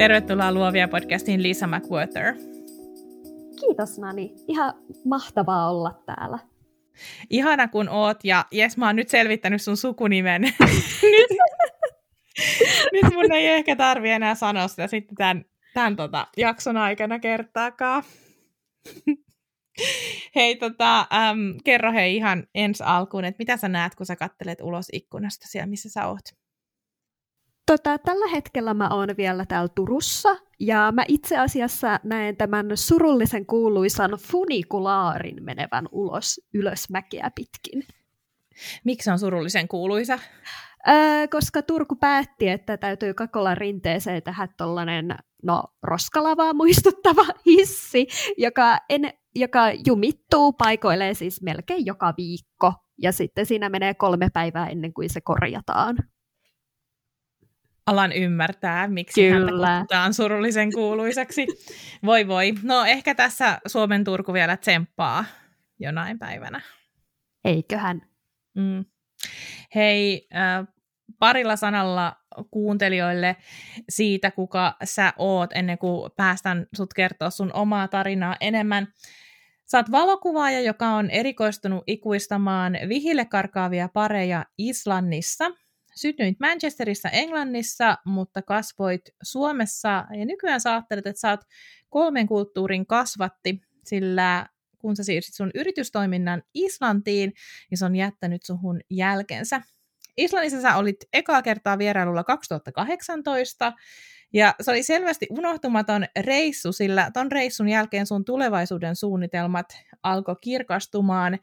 Tervetuloa Luovia podcastiin Lisa McWhorter. Kiitos Nani. Ihan mahtavaa olla täällä. Ihana kun oot ja jes mä oon nyt selvittänyt sun sukunimen. nyt, nyt mun ei ehkä tarvi enää sanoa sitä sitten tämän, tämän tota, jakson aikana kertaakaan. hei, tota, äm, kerro hei ihan ensi alkuun, että mitä sä näet, kun sä kattelet ulos ikkunasta siellä, missä sä oot? Tota, tällä hetkellä mä oon vielä täällä Turussa, ja mä itse asiassa näen tämän surullisen kuuluisan funikulaarin menevän ulos ylös mäkeä pitkin. Miksi on surullisen kuuluisa? Öö, koska Turku päätti, että täytyy Kakolan rinteeseen tehdä tollanen, no, roskalavaa muistuttava hissi, joka, en, joka jumittuu paikoilleen siis melkein joka viikko, ja sitten siinä menee kolme päivää ennen kuin se korjataan alan ymmärtää, miksi Kyllä. häntä kutsutaan surullisen kuuluisaksi. Voi voi. No ehkä tässä Suomen Turku vielä tsemppaa jonain päivänä. Eiköhän. Mm. Hei, äh, parilla sanalla kuuntelijoille siitä, kuka sä oot, ennen kuin päästän sut kertoa sun omaa tarinaa enemmän. Sä oot valokuvaaja, joka on erikoistunut ikuistamaan vihille karkaavia pareja Islannissa – syntyit Manchesterissa Englannissa, mutta kasvoit Suomessa ja nykyään sä ajattelet, että sä oot kolmen kulttuurin kasvatti, sillä kun sä siirsit sun yritystoiminnan Islantiin, niin se on jättänyt suhun jälkensä. Islannissa sä olit ekaa kertaa vierailulla 2018, ja se oli selvästi unohtumaton reissu, sillä ton reissun jälkeen sun tulevaisuuden suunnitelmat alkoi kirkastumaan.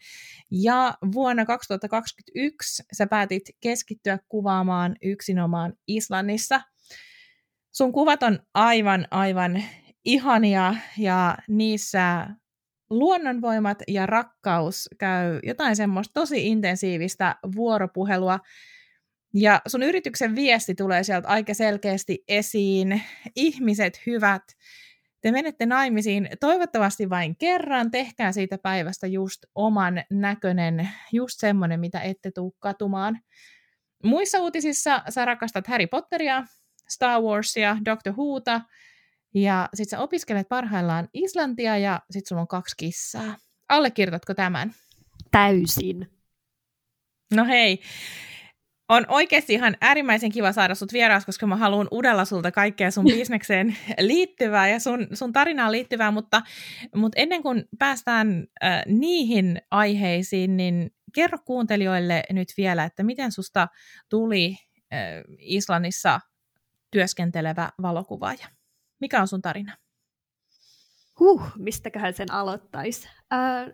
Ja vuonna 2021 sä päätit keskittyä kuvaamaan yksinomaan Islannissa. Sun kuvat on aivan, aivan ihania ja niissä luonnonvoimat ja rakkaus käy jotain semmoista tosi intensiivistä vuoropuhelua, ja sun yrityksen viesti tulee sieltä aika selkeästi esiin. Ihmiset hyvät, te menette naimisiin toivottavasti vain kerran, tehkää siitä päivästä just oman näköinen, just semmoinen, mitä ette tule katumaan. Muissa uutisissa sä rakastat Harry Potteria, Star Warsia, Doctor Whota, ja sit sä opiskelet parhaillaan Islantia ja sit sulla on kaksi kissaa. Allekirjoitatko tämän? Täysin. No hei, on oikeasti ihan äärimmäisen kiva saada sut vieraaksi, koska mä haluan udella sulta kaikkea sun bisnekseen liittyvää ja sun, sun tarinaan liittyvää, mutta, mutta ennen kuin päästään äh, niihin aiheisiin, niin kerro kuuntelijoille nyt vielä, että miten susta tuli äh, Islannissa työskentelevä valokuvaaja. Mikä on sun tarina? Huh, mistäköhän sen aloittaisi? Äh,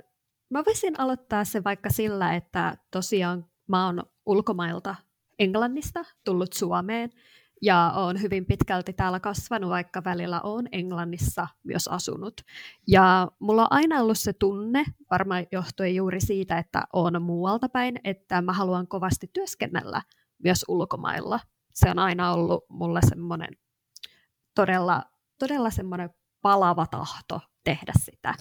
mä voisin aloittaa se vaikka sillä, että tosiaan mä oon ulkomailta Englannista tullut Suomeen ja olen hyvin pitkälti täällä kasvanut, vaikka välillä olen Englannissa myös asunut. Ja mulla on aina ollut se tunne, varmaan johtuen juuri siitä, että olen muualta päin, että mä haluan kovasti työskennellä myös ulkomailla. Se on aina ollut mulle semmoinen todella, todella semmoinen palava tahto tehdä sitä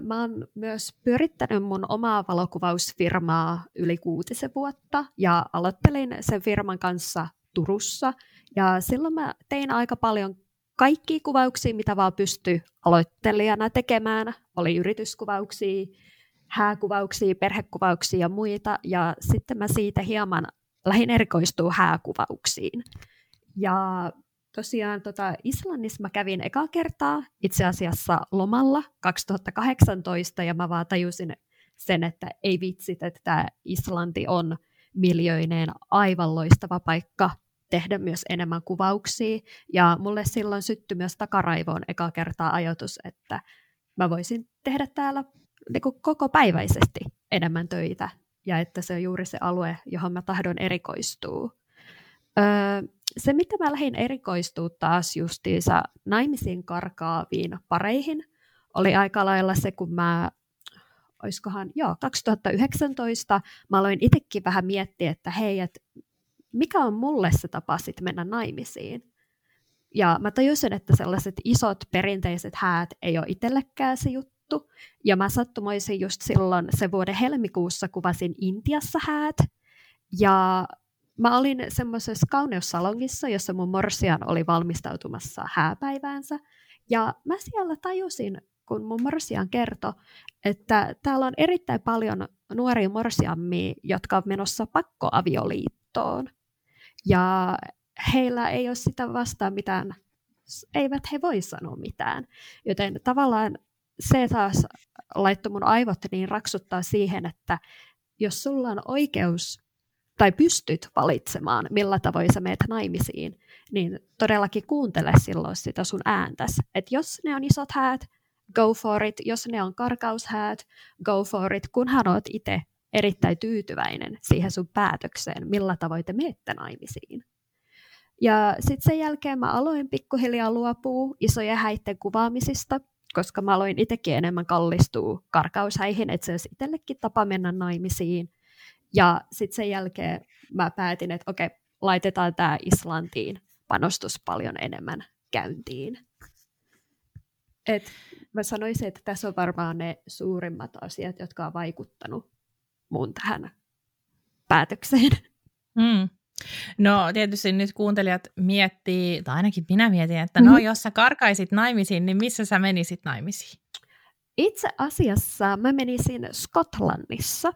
mä oon myös pyörittänyt mun omaa valokuvausfirmaa yli kuutisen vuotta ja aloittelin sen firman kanssa Turussa. Ja silloin mä tein aika paljon kaikkia kuvauksia, mitä vaan pystyi aloittelijana tekemään. Oli yrityskuvauksia, hääkuvauksia, perhekuvauksia ja muita. Ja sitten mä siitä hieman lähin erikoistuu hääkuvauksiin. Ja tosiaan tota, Islannissa mä kävin eka kertaa itse asiassa lomalla 2018 ja mä vaan tajusin sen, että ei vitsit, että Islanti on miljöineen aivan loistava paikka tehdä myös enemmän kuvauksia. Ja mulle silloin syttyi myös takaraivoon eka kertaa ajatus, että mä voisin tehdä täällä niin koko päiväisesti enemmän töitä ja että se on juuri se alue, johon mä tahdon erikoistua. Öö, se, mitä mä lähdin erikoistua taas justiinsa naimisiin karkaaviin pareihin, oli aika lailla se, kun mä, oiskohan, joo, 2019 mä aloin itsekin vähän miettiä, että hei, että mikä on mulle se tapa sitten mennä naimisiin. Ja mä tajusin, että sellaiset isot perinteiset häät ei ole itsellekään se juttu. Ja mä sattumoisin just silloin se vuoden helmikuussa kuvasin Intiassa häät. Ja mä olin semmoisessa kauneussalongissa, jossa mun morsian oli valmistautumassa hääpäiväänsä. Ja mä siellä tajusin, kun mun morsian kertoi, että täällä on erittäin paljon nuoria morsiammia, jotka on menossa pakkoavioliittoon. Ja heillä ei ole sitä vastaan mitään, eivät he voi sanoa mitään. Joten tavallaan se taas laittoi mun aivot niin raksuttaa siihen, että jos sulla on oikeus tai pystyt valitsemaan, millä tavoin sä meet naimisiin, niin todellakin kuuntele silloin sitä sun ääntäs. Että jos ne on isot häät, go for it. Jos ne on karkaushäät, go for it, kunhan oot itse erittäin tyytyväinen siihen sun päätökseen, millä tavoin te menette naimisiin. Ja sitten sen jälkeen mä aloin pikkuhiljaa luopua isojen häitten kuvaamisista, koska mä aloin itsekin enemmän kallistua karkaushäihin, että se olisi itsellekin tapa mennä naimisiin. Ja sitten sen jälkeen mä päätin, että okei, laitetaan tämä Islantiin panostus paljon enemmän käyntiin. Et mä sanoisin, että tässä on varmaan ne suurimmat asiat, jotka on vaikuttanut mun tähän päätökseen. Mm. No tietysti nyt kuuntelijat miettii, tai ainakin minä mietin, että no mm-hmm. jos sä karkaisit naimisiin, niin missä sä menisit naimisiin? Itse asiassa mä menisin Skotlannissa.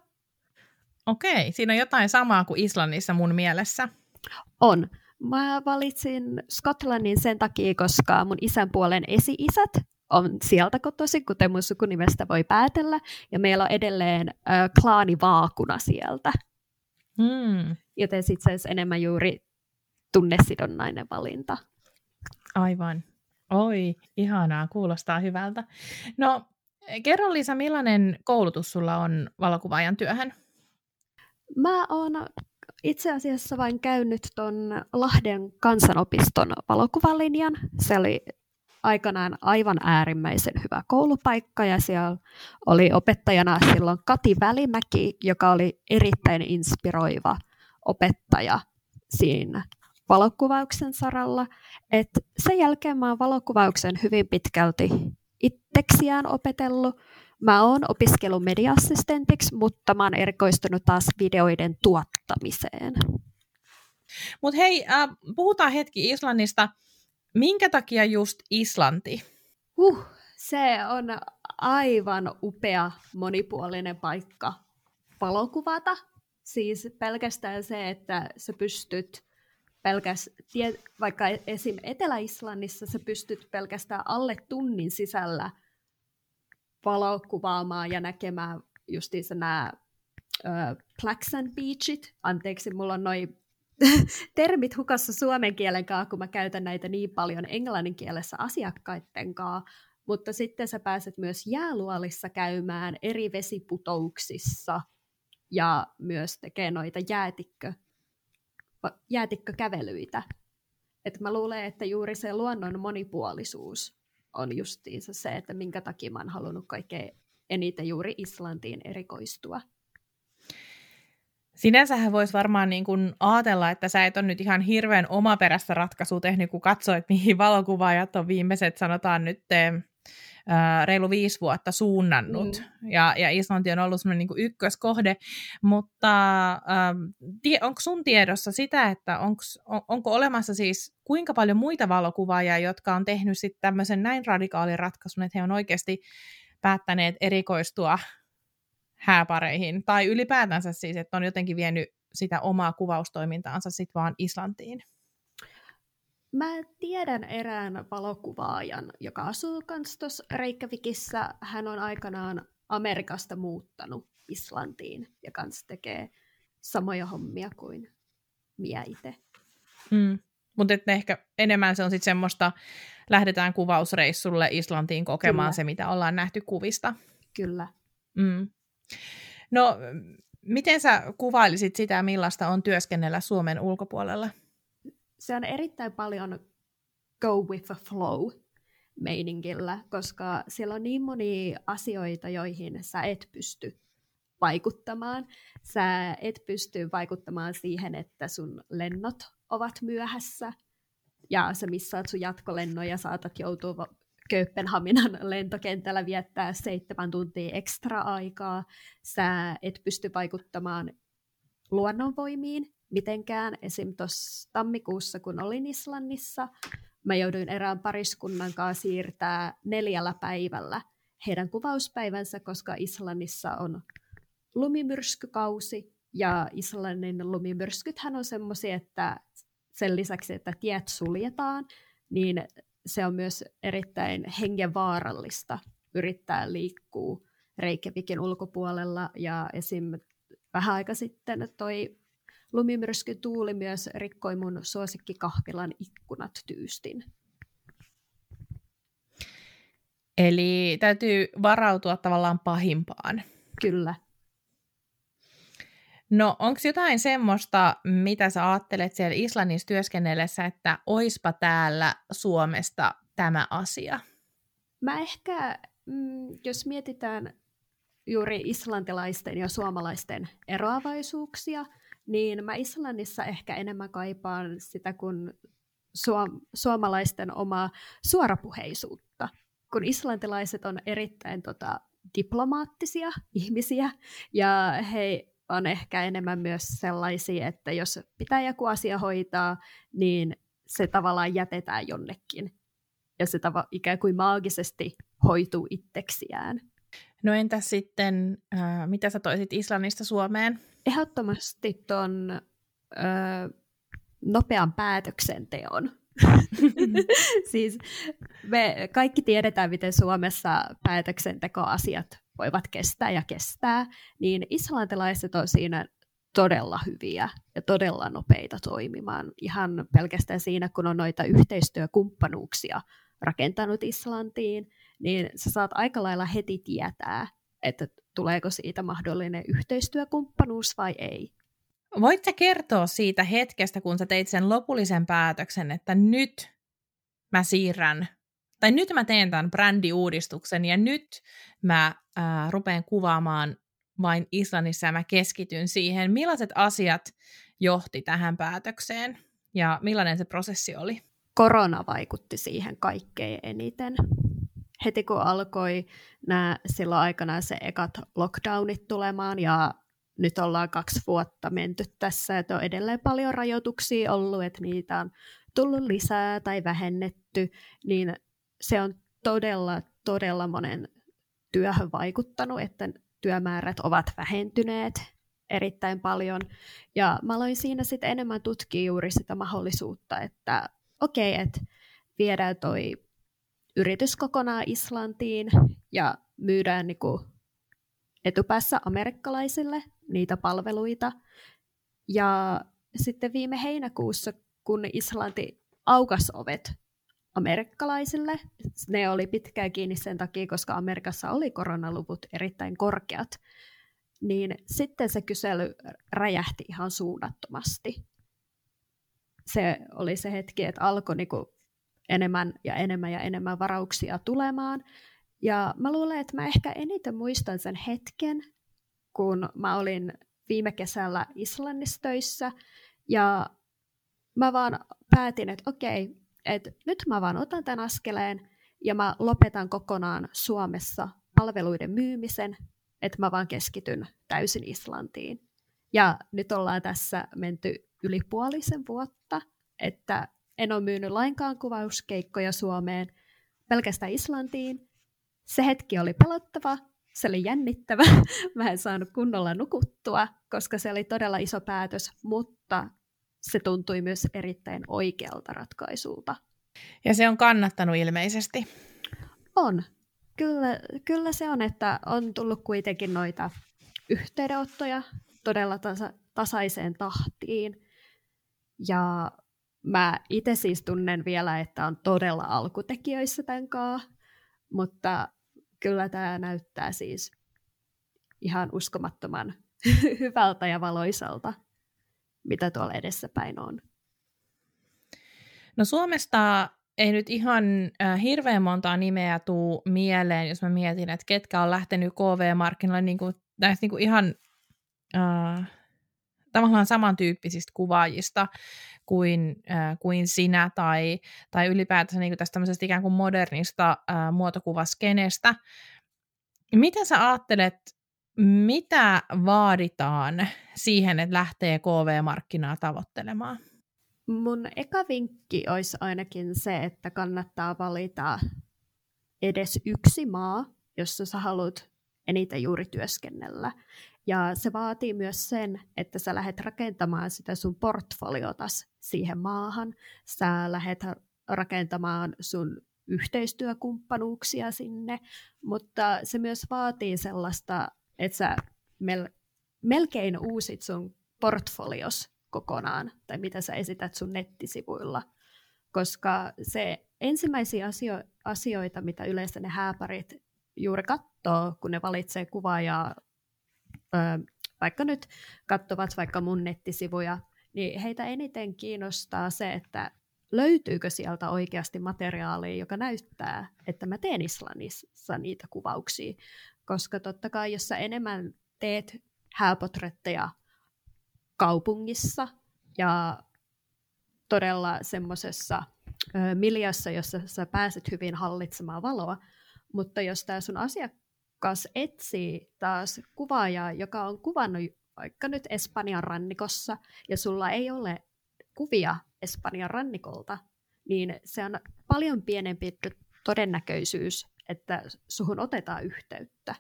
Okei, siinä on jotain samaa kuin Islannissa mun mielessä. On. Mä valitsin Skotlannin sen takia, koska mun isän puolen esi-isät on sieltä kotoisin, kuten mun sukunimestä voi päätellä, ja meillä on edelleen äh, klaani Vaakuna sieltä. Mm. Joten sitten se enemmän juuri tunnesidonnainen valinta. Aivan. Oi, ihanaa, kuulostaa hyvältä. No, kerro Liisa, millainen koulutus sulla on valokuvaajan työhön? Mä oon itse asiassa vain käynyt tuon Lahden kansanopiston valokuvalinjan. Se oli aikanaan aivan äärimmäisen hyvä koulupaikka ja siellä oli opettajana silloin Kati Välimäki, joka oli erittäin inspiroiva opettaja siinä valokuvauksen saralla. Et sen jälkeen mä oon valokuvauksen hyvin pitkälti itseksiään opetellut. Mä oon opiskellut mediaassistentiksi, mutta mä oon erikoistunut taas videoiden tuottamiseen. Mutta hei, äh, puhutaan hetki Islannista. Minkä takia just Islanti? Huh, se on aivan upea monipuolinen paikka valokuvata. Siis pelkästään se, että sä pystyt pelkäs, vaikka esim. Etelä-Islannissa sä pystyt pelkästään alle tunnin sisällä valokuvaamaan ja näkemään justiinsa nämä Plaxan Beachit. Anteeksi, mulla on noin termit hukassa suomen kielen kanssa, kun mä käytän näitä niin paljon englannin kielessä asiakkaiden kanssa, mutta sitten sä pääset myös jääluolissa käymään eri vesiputouksissa ja myös tekee noita jäätikkö, jäätikkökävelyitä. Et mä luulen, että juuri se luonnon monipuolisuus on justiinsa se, että minkä takia mä oon halunnut kaikkein eniten juuri Islantiin erikoistua. Sinänsähän voisi varmaan niin kuin ajatella, että sä et ole nyt ihan hirveän omaperäistä ratkaisua tehnyt, kun katsoit, mihin valokuvaajat on viimeiset, sanotaan nyt ää, reilu viisi vuotta suunnannut. Mm. Ja, ja Islanti on ollut semmoinen niin ykköskohde. Mutta ähm, tie, onko sun tiedossa sitä, että onks, on, onko olemassa siis kuinka paljon muita valokuvaajia, jotka on tehnyt sitten tämmöisen näin radikaalin ratkaisun, että he on oikeasti päättäneet erikoistua hääpareihin, tai ylipäätänsä siis, että on jotenkin vienyt sitä omaa kuvaustoimintaansa sitten vaan Islantiin? Mä tiedän erään valokuvaajan, joka asuu kans tuossa Reykjavikissa. Hän on aikanaan Amerikasta muuttanut Islantiin ja kans tekee samoja hommia kuin minä itse. Mm. Mutta ehkä enemmän se on sitten semmoista, lähdetään kuvausreissulle Islantiin kokemaan Kyllä. se, mitä ollaan nähty kuvista. Kyllä. Mm. No, miten sä kuvailisit sitä, millaista on työskennellä Suomen ulkopuolella? Se on erittäin paljon go with the flow meiningillä, koska siellä on niin monia asioita, joihin sä et pysty vaikuttamaan. Sä et pysty vaikuttamaan siihen, että sun lennot ovat myöhässä ja sä missaat sun jatkolennoja, saatat joutua Kööpenhaminan lentokentällä viettää seitsemän tuntia ekstra aikaa. Sä et pysty vaikuttamaan luonnonvoimiin, mitenkään. Esim. tuossa tammikuussa, kun olin Islannissa, mä jouduin erään pariskunnan kanssa siirtää neljällä päivällä heidän kuvauspäivänsä, koska Islannissa on lumimyrskykausi, ja Islannin lumimyrskythän on semmoisia, että sen lisäksi, että tiet suljetaan, niin se on myös erittäin hengenvaarallista yrittää liikkua Reykjavikin ulkopuolella, ja esim. vähän aika sitten toi lumimyrsky tuuli myös rikkoi mun suosikkikahvilan ikkunat tyystin. Eli täytyy varautua tavallaan pahimpaan. Kyllä. No onko jotain semmoista, mitä sä ajattelet siellä Islannissa työskennellessä, että oispa täällä Suomesta tämä asia? Mä ehkä, mm, jos mietitään juuri islantilaisten ja suomalaisten eroavaisuuksia, niin mä Islannissa ehkä enemmän kaipaan sitä kuin suom- suomalaisten omaa suorapuheisuutta. Kun islantilaiset on erittäin tota, diplomaattisia ihmisiä ja he on ehkä enemmän myös sellaisia, että jos pitää joku asia hoitaa, niin se tavallaan jätetään jonnekin. Ja se tava, ikään kuin maagisesti hoituu itseksiään. No entä sitten, äh, mitä sä toisit Islannista Suomeen? Ehdottomasti ton äh, nopean päätöksenteon. siis me kaikki tiedetään, miten Suomessa päätöksentekoasiat voivat kestää ja kestää, niin islantilaiset on siinä todella hyviä ja todella nopeita toimimaan. Ihan pelkästään siinä, kun on noita yhteistyökumppanuuksia rakentanut Islantiin, niin sä saat aika lailla heti tietää, että tuleeko siitä mahdollinen yhteistyökumppanuus vai ei. Voit sä kertoa siitä hetkestä, kun sä teit sen lopullisen päätöksen, että nyt mä siirrän, tai nyt mä teen tämän brändiuudistuksen ja nyt mä ää, rupean kuvaamaan vain Islannissa ja mä keskityn siihen. Millaiset asiat johti tähän päätökseen ja millainen se prosessi oli? Korona vaikutti siihen kaikkein eniten. Heti kun alkoi nämä silloin aikana se ekat lockdownit tulemaan ja nyt ollaan kaksi vuotta menty tässä, että on edelleen paljon rajoituksia ollut, että niitä on tullut lisää tai vähennetty, niin se on todella, todella monen työhön vaikuttanut, että työmäärät ovat vähentyneet erittäin paljon. Ja mä aloin siinä sitten enemmän tutkia juuri sitä mahdollisuutta, että okei, okay, että viedään toi yritys kokonaan Islantiin ja myydään niinku etupäässä amerikkalaisille niitä palveluita. Ja sitten viime heinäkuussa, kun Islanti aukas ovet amerikkalaisille. Ne oli pitkään kiinni sen takia, koska Amerikassa oli koronaluvut erittäin korkeat. Niin sitten se kysely räjähti ihan suunnattomasti. Se oli se hetki, että alkoi niinku enemmän ja enemmän ja enemmän varauksia tulemaan. Ja mä luulen, että mä ehkä eniten muistan sen hetken, kun mä olin viime kesällä Islannissa töissä, ja mä vaan päätin, että okei, että nyt mä vaan otan tämän askeleen ja mä lopetan kokonaan Suomessa palveluiden myymisen, että mä vaan keskityn täysin Islantiin. Ja nyt ollaan tässä menty yli puolisen vuotta, että en ole myynyt lainkaan kuvauskeikkoja Suomeen, pelkästään Islantiin. Se hetki oli pelottava, se oli jännittävä. Mä en saanut kunnolla nukuttua, koska se oli todella iso päätös, mutta se tuntui myös erittäin oikealta ratkaisulta. Ja se on kannattanut ilmeisesti. On. Kyllä, kyllä se on, että on tullut kuitenkin noita yhteydenottoja todella tasa, tasaiseen tahtiin. Ja mä itse siis tunnen vielä, että on todella alkutekijöissä tämän kanssa, mutta kyllä tämä näyttää siis ihan uskomattoman hyvältä ja valoisalta mitä tuolla edessäpäin on. No Suomesta ei nyt ihan äh, hirveän montaa nimeä tuu mieleen, jos mä mietin, että ketkä on lähtenyt KV-markkinoille niin kuin, näistä niin kuin ihan äh, tavallaan samantyyppisistä kuvaajista kuin, äh, kuin sinä tai, tai ylipäätänsä niin kuin tästä tämmöisestä ikään kuin modernista äh, muotokuvaskenestä. Mitä sä ajattelet, mitä vaaditaan siihen, että lähtee KV-markkinaa tavoittelemaan? Mun eka vinkki olisi ainakin se, että kannattaa valita edes yksi maa, jossa sä haluat eniten juuri työskennellä. Ja se vaatii myös sen, että sä lähdet rakentamaan sitä sun portfoliotas siihen maahan. Sä lähdet rakentamaan sun yhteistyökumppanuuksia sinne, mutta se myös vaatii sellaista, että sä mel- melkein uusit sun portfolios kokonaan, tai mitä sä esität sun nettisivuilla, koska se ensimmäisiä asio- asioita, mitä yleensä ne hääparit juuri katsoo, kun ne valitsee kuvaajaa, vaikka nyt katsovat vaikka mun nettisivuja, niin heitä eniten kiinnostaa se, että löytyykö sieltä oikeasti materiaalia, joka näyttää, että mä teen Islannissa niitä kuvauksia. Koska totta kai, jos sä enemmän teet hääpotretteja kaupungissa ja todella semmoisessa miljassa, jossa sä pääset hyvin hallitsemaan valoa, mutta jos tämä sun asiakas etsii taas kuvaajaa, joka on kuvannut vaikka nyt Espanjan rannikossa, ja sulla ei ole kuvia Espanjan rannikolta, niin se on paljon pienempi todennäköisyys, että suhun otetaan yhteyttä.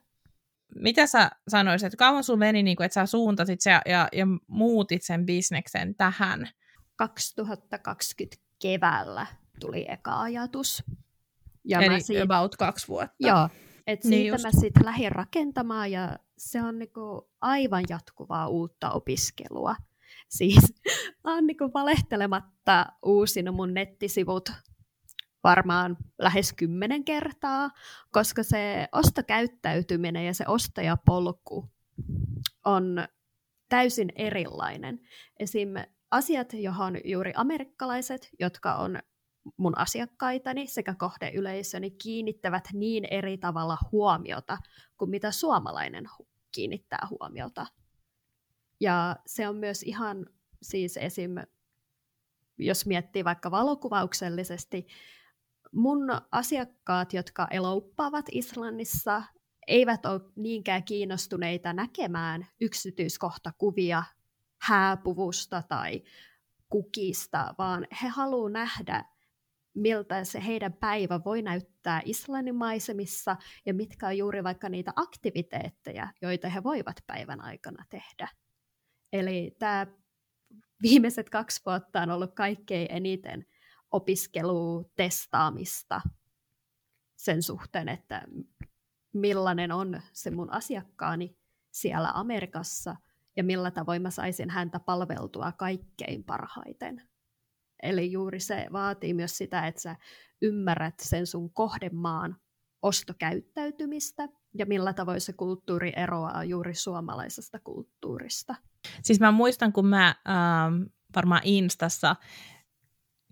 Mitä sä sanoisit, että kauan sun meni, niin kuin, että sä suuntasit ja, ja, ja muutit sen bisneksen tähän? 2020 keväällä tuli eka ajatus. Ja Eli siitä, about kaksi vuotta. Joo, et niin siitä just. mä sitten lähdin rakentamaan ja se on niinku aivan jatkuvaa uutta opiskelua. Siis mä oon niinku valehtelematta uusinut mun nettisivut varmaan lähes kymmenen kertaa, koska se ostokäyttäytyminen ja se ostajapolku on täysin erilainen. Esim. asiat, johon juuri amerikkalaiset, jotka on mun asiakkaitani sekä kohdeyleisöni kiinnittävät niin eri tavalla huomiota kuin mitä suomalainen kiinnittää huomiota. Ja se on myös ihan siis esim. jos miettii vaikka valokuvauksellisesti, mun asiakkaat, jotka elouppaavat Islannissa, eivät ole niinkään kiinnostuneita näkemään yksityiskohtakuvia hääpuvusta tai kukista, vaan he haluavat nähdä, miltä se heidän päivä voi näyttää Islannin maisemissa ja mitkä on juuri vaikka niitä aktiviteetteja, joita he voivat päivän aikana tehdä. Eli tämä viimeiset kaksi vuotta on ollut kaikkein eniten opiskelua, testaamista sen suhteen, että millainen on se mun asiakkaani siellä Amerikassa ja millä tavoin mä saisin häntä palveltua kaikkein parhaiten. Eli juuri se vaatii myös sitä, että sä ymmärrät sen sun kohdemaan ostokäyttäytymistä ja millä tavoin se kulttuuri eroaa juuri suomalaisesta kulttuurista. Siis mä muistan, kun mä ähm, varmaan Instassa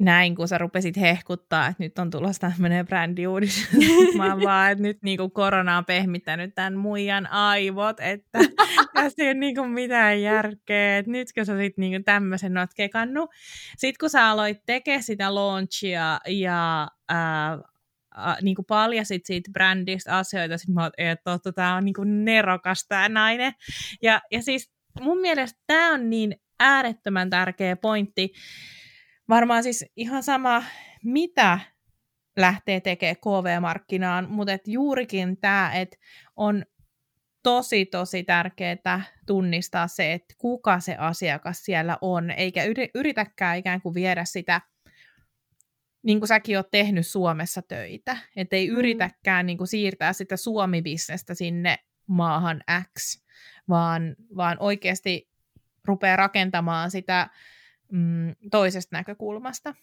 näin, kun sä rupesit hehkuttaa, että nyt on tulossa tämmöinen brändiuudistus. mä vaan, että nyt niin kuin korona on pehmittänyt tämän muijan aivot, että tässä ei ole niin kuin mitään järkeä, että nytkö sä sitten niin tämmöisen oot kekannut. Sitten kun sä aloit tekemään sitä launchia ja ää, niin kuin paljasit siitä brändistä asioita, sitten mä oon, että totta, tää on niin kuin nerokas tää nainen. Ja, ja siis mun mielestä tämä on niin äärettömän tärkeä pointti, varmaan siis ihan sama, mitä lähtee tekemään KV-markkinaan, mutta et juurikin tämä, että on tosi, tosi tärkeää tunnistaa se, että kuka se asiakas siellä on, eikä yritäkään ikään kuin viedä sitä, niin kuin säkin oot tehnyt Suomessa töitä, että ei mm. yritäkään niin kuin siirtää sitä Suomi-bisnestä sinne maahan X, vaan, vaan oikeasti rupeaa rakentamaan sitä mm, toisesta näkökulmasta.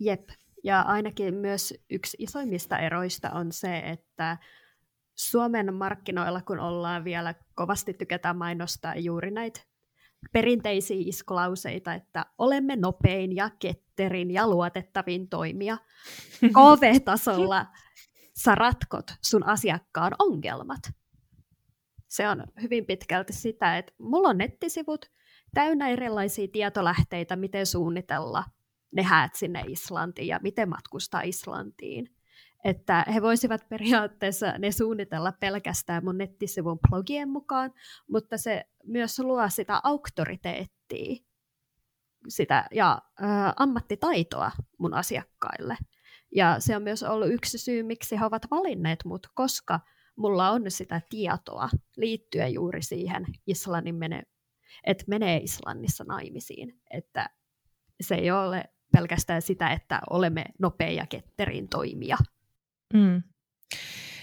Jep, ja ainakin myös yksi isoimmista eroista on se, että Suomen markkinoilla, kun ollaan vielä kovasti tykätään mainostaa juuri näitä perinteisiä iskulauseita, että olemme nopein ja ketterin ja luotettavin toimija. KV-tasolla sä ratkot sun asiakkaan ongelmat. Se on hyvin pitkälti sitä, että mulla on nettisivut, täynnä erilaisia tietolähteitä, miten suunnitella ne häät sinne Islantiin ja miten matkustaa Islantiin. Että he voisivat periaatteessa ne suunnitella pelkästään mun nettisivun blogien mukaan, mutta se myös luo sitä auktoriteettia sitä, ja ä, ammattitaitoa mun asiakkaille. Ja se on myös ollut yksi syy, miksi he ovat valinneet mut, koska mulla on sitä tietoa liittyen juuri siihen Islannin mene, että menee Islannissa naimisiin. Että se ei ole pelkästään sitä, että olemme nopea ja ketterin toimia. Mm.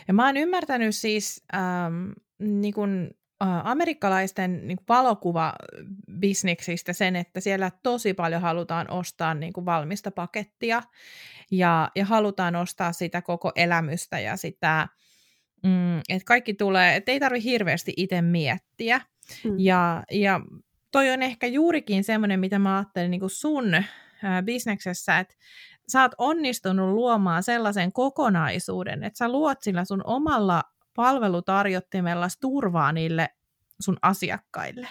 Ja mä oon ymmärtänyt siis ähm, niin kun, äh, amerikkalaisten niin valokuvabisneksistä sen, että siellä tosi paljon halutaan ostaa niin kuin valmista pakettia ja, ja halutaan ostaa sitä koko elämystä ja sitä, mm, että kaikki tulee, että ei tarvi hirveästi itse miettiä. Mm. Ja, ja toi on ehkä juurikin semmoinen, mitä mä ajattelen niin sun äh, bisneksessä, että sä oot onnistunut luomaan sellaisen kokonaisuuden, että sä luot sillä sun omalla palvelutarjottimella turvaa niille sun asiakkaille.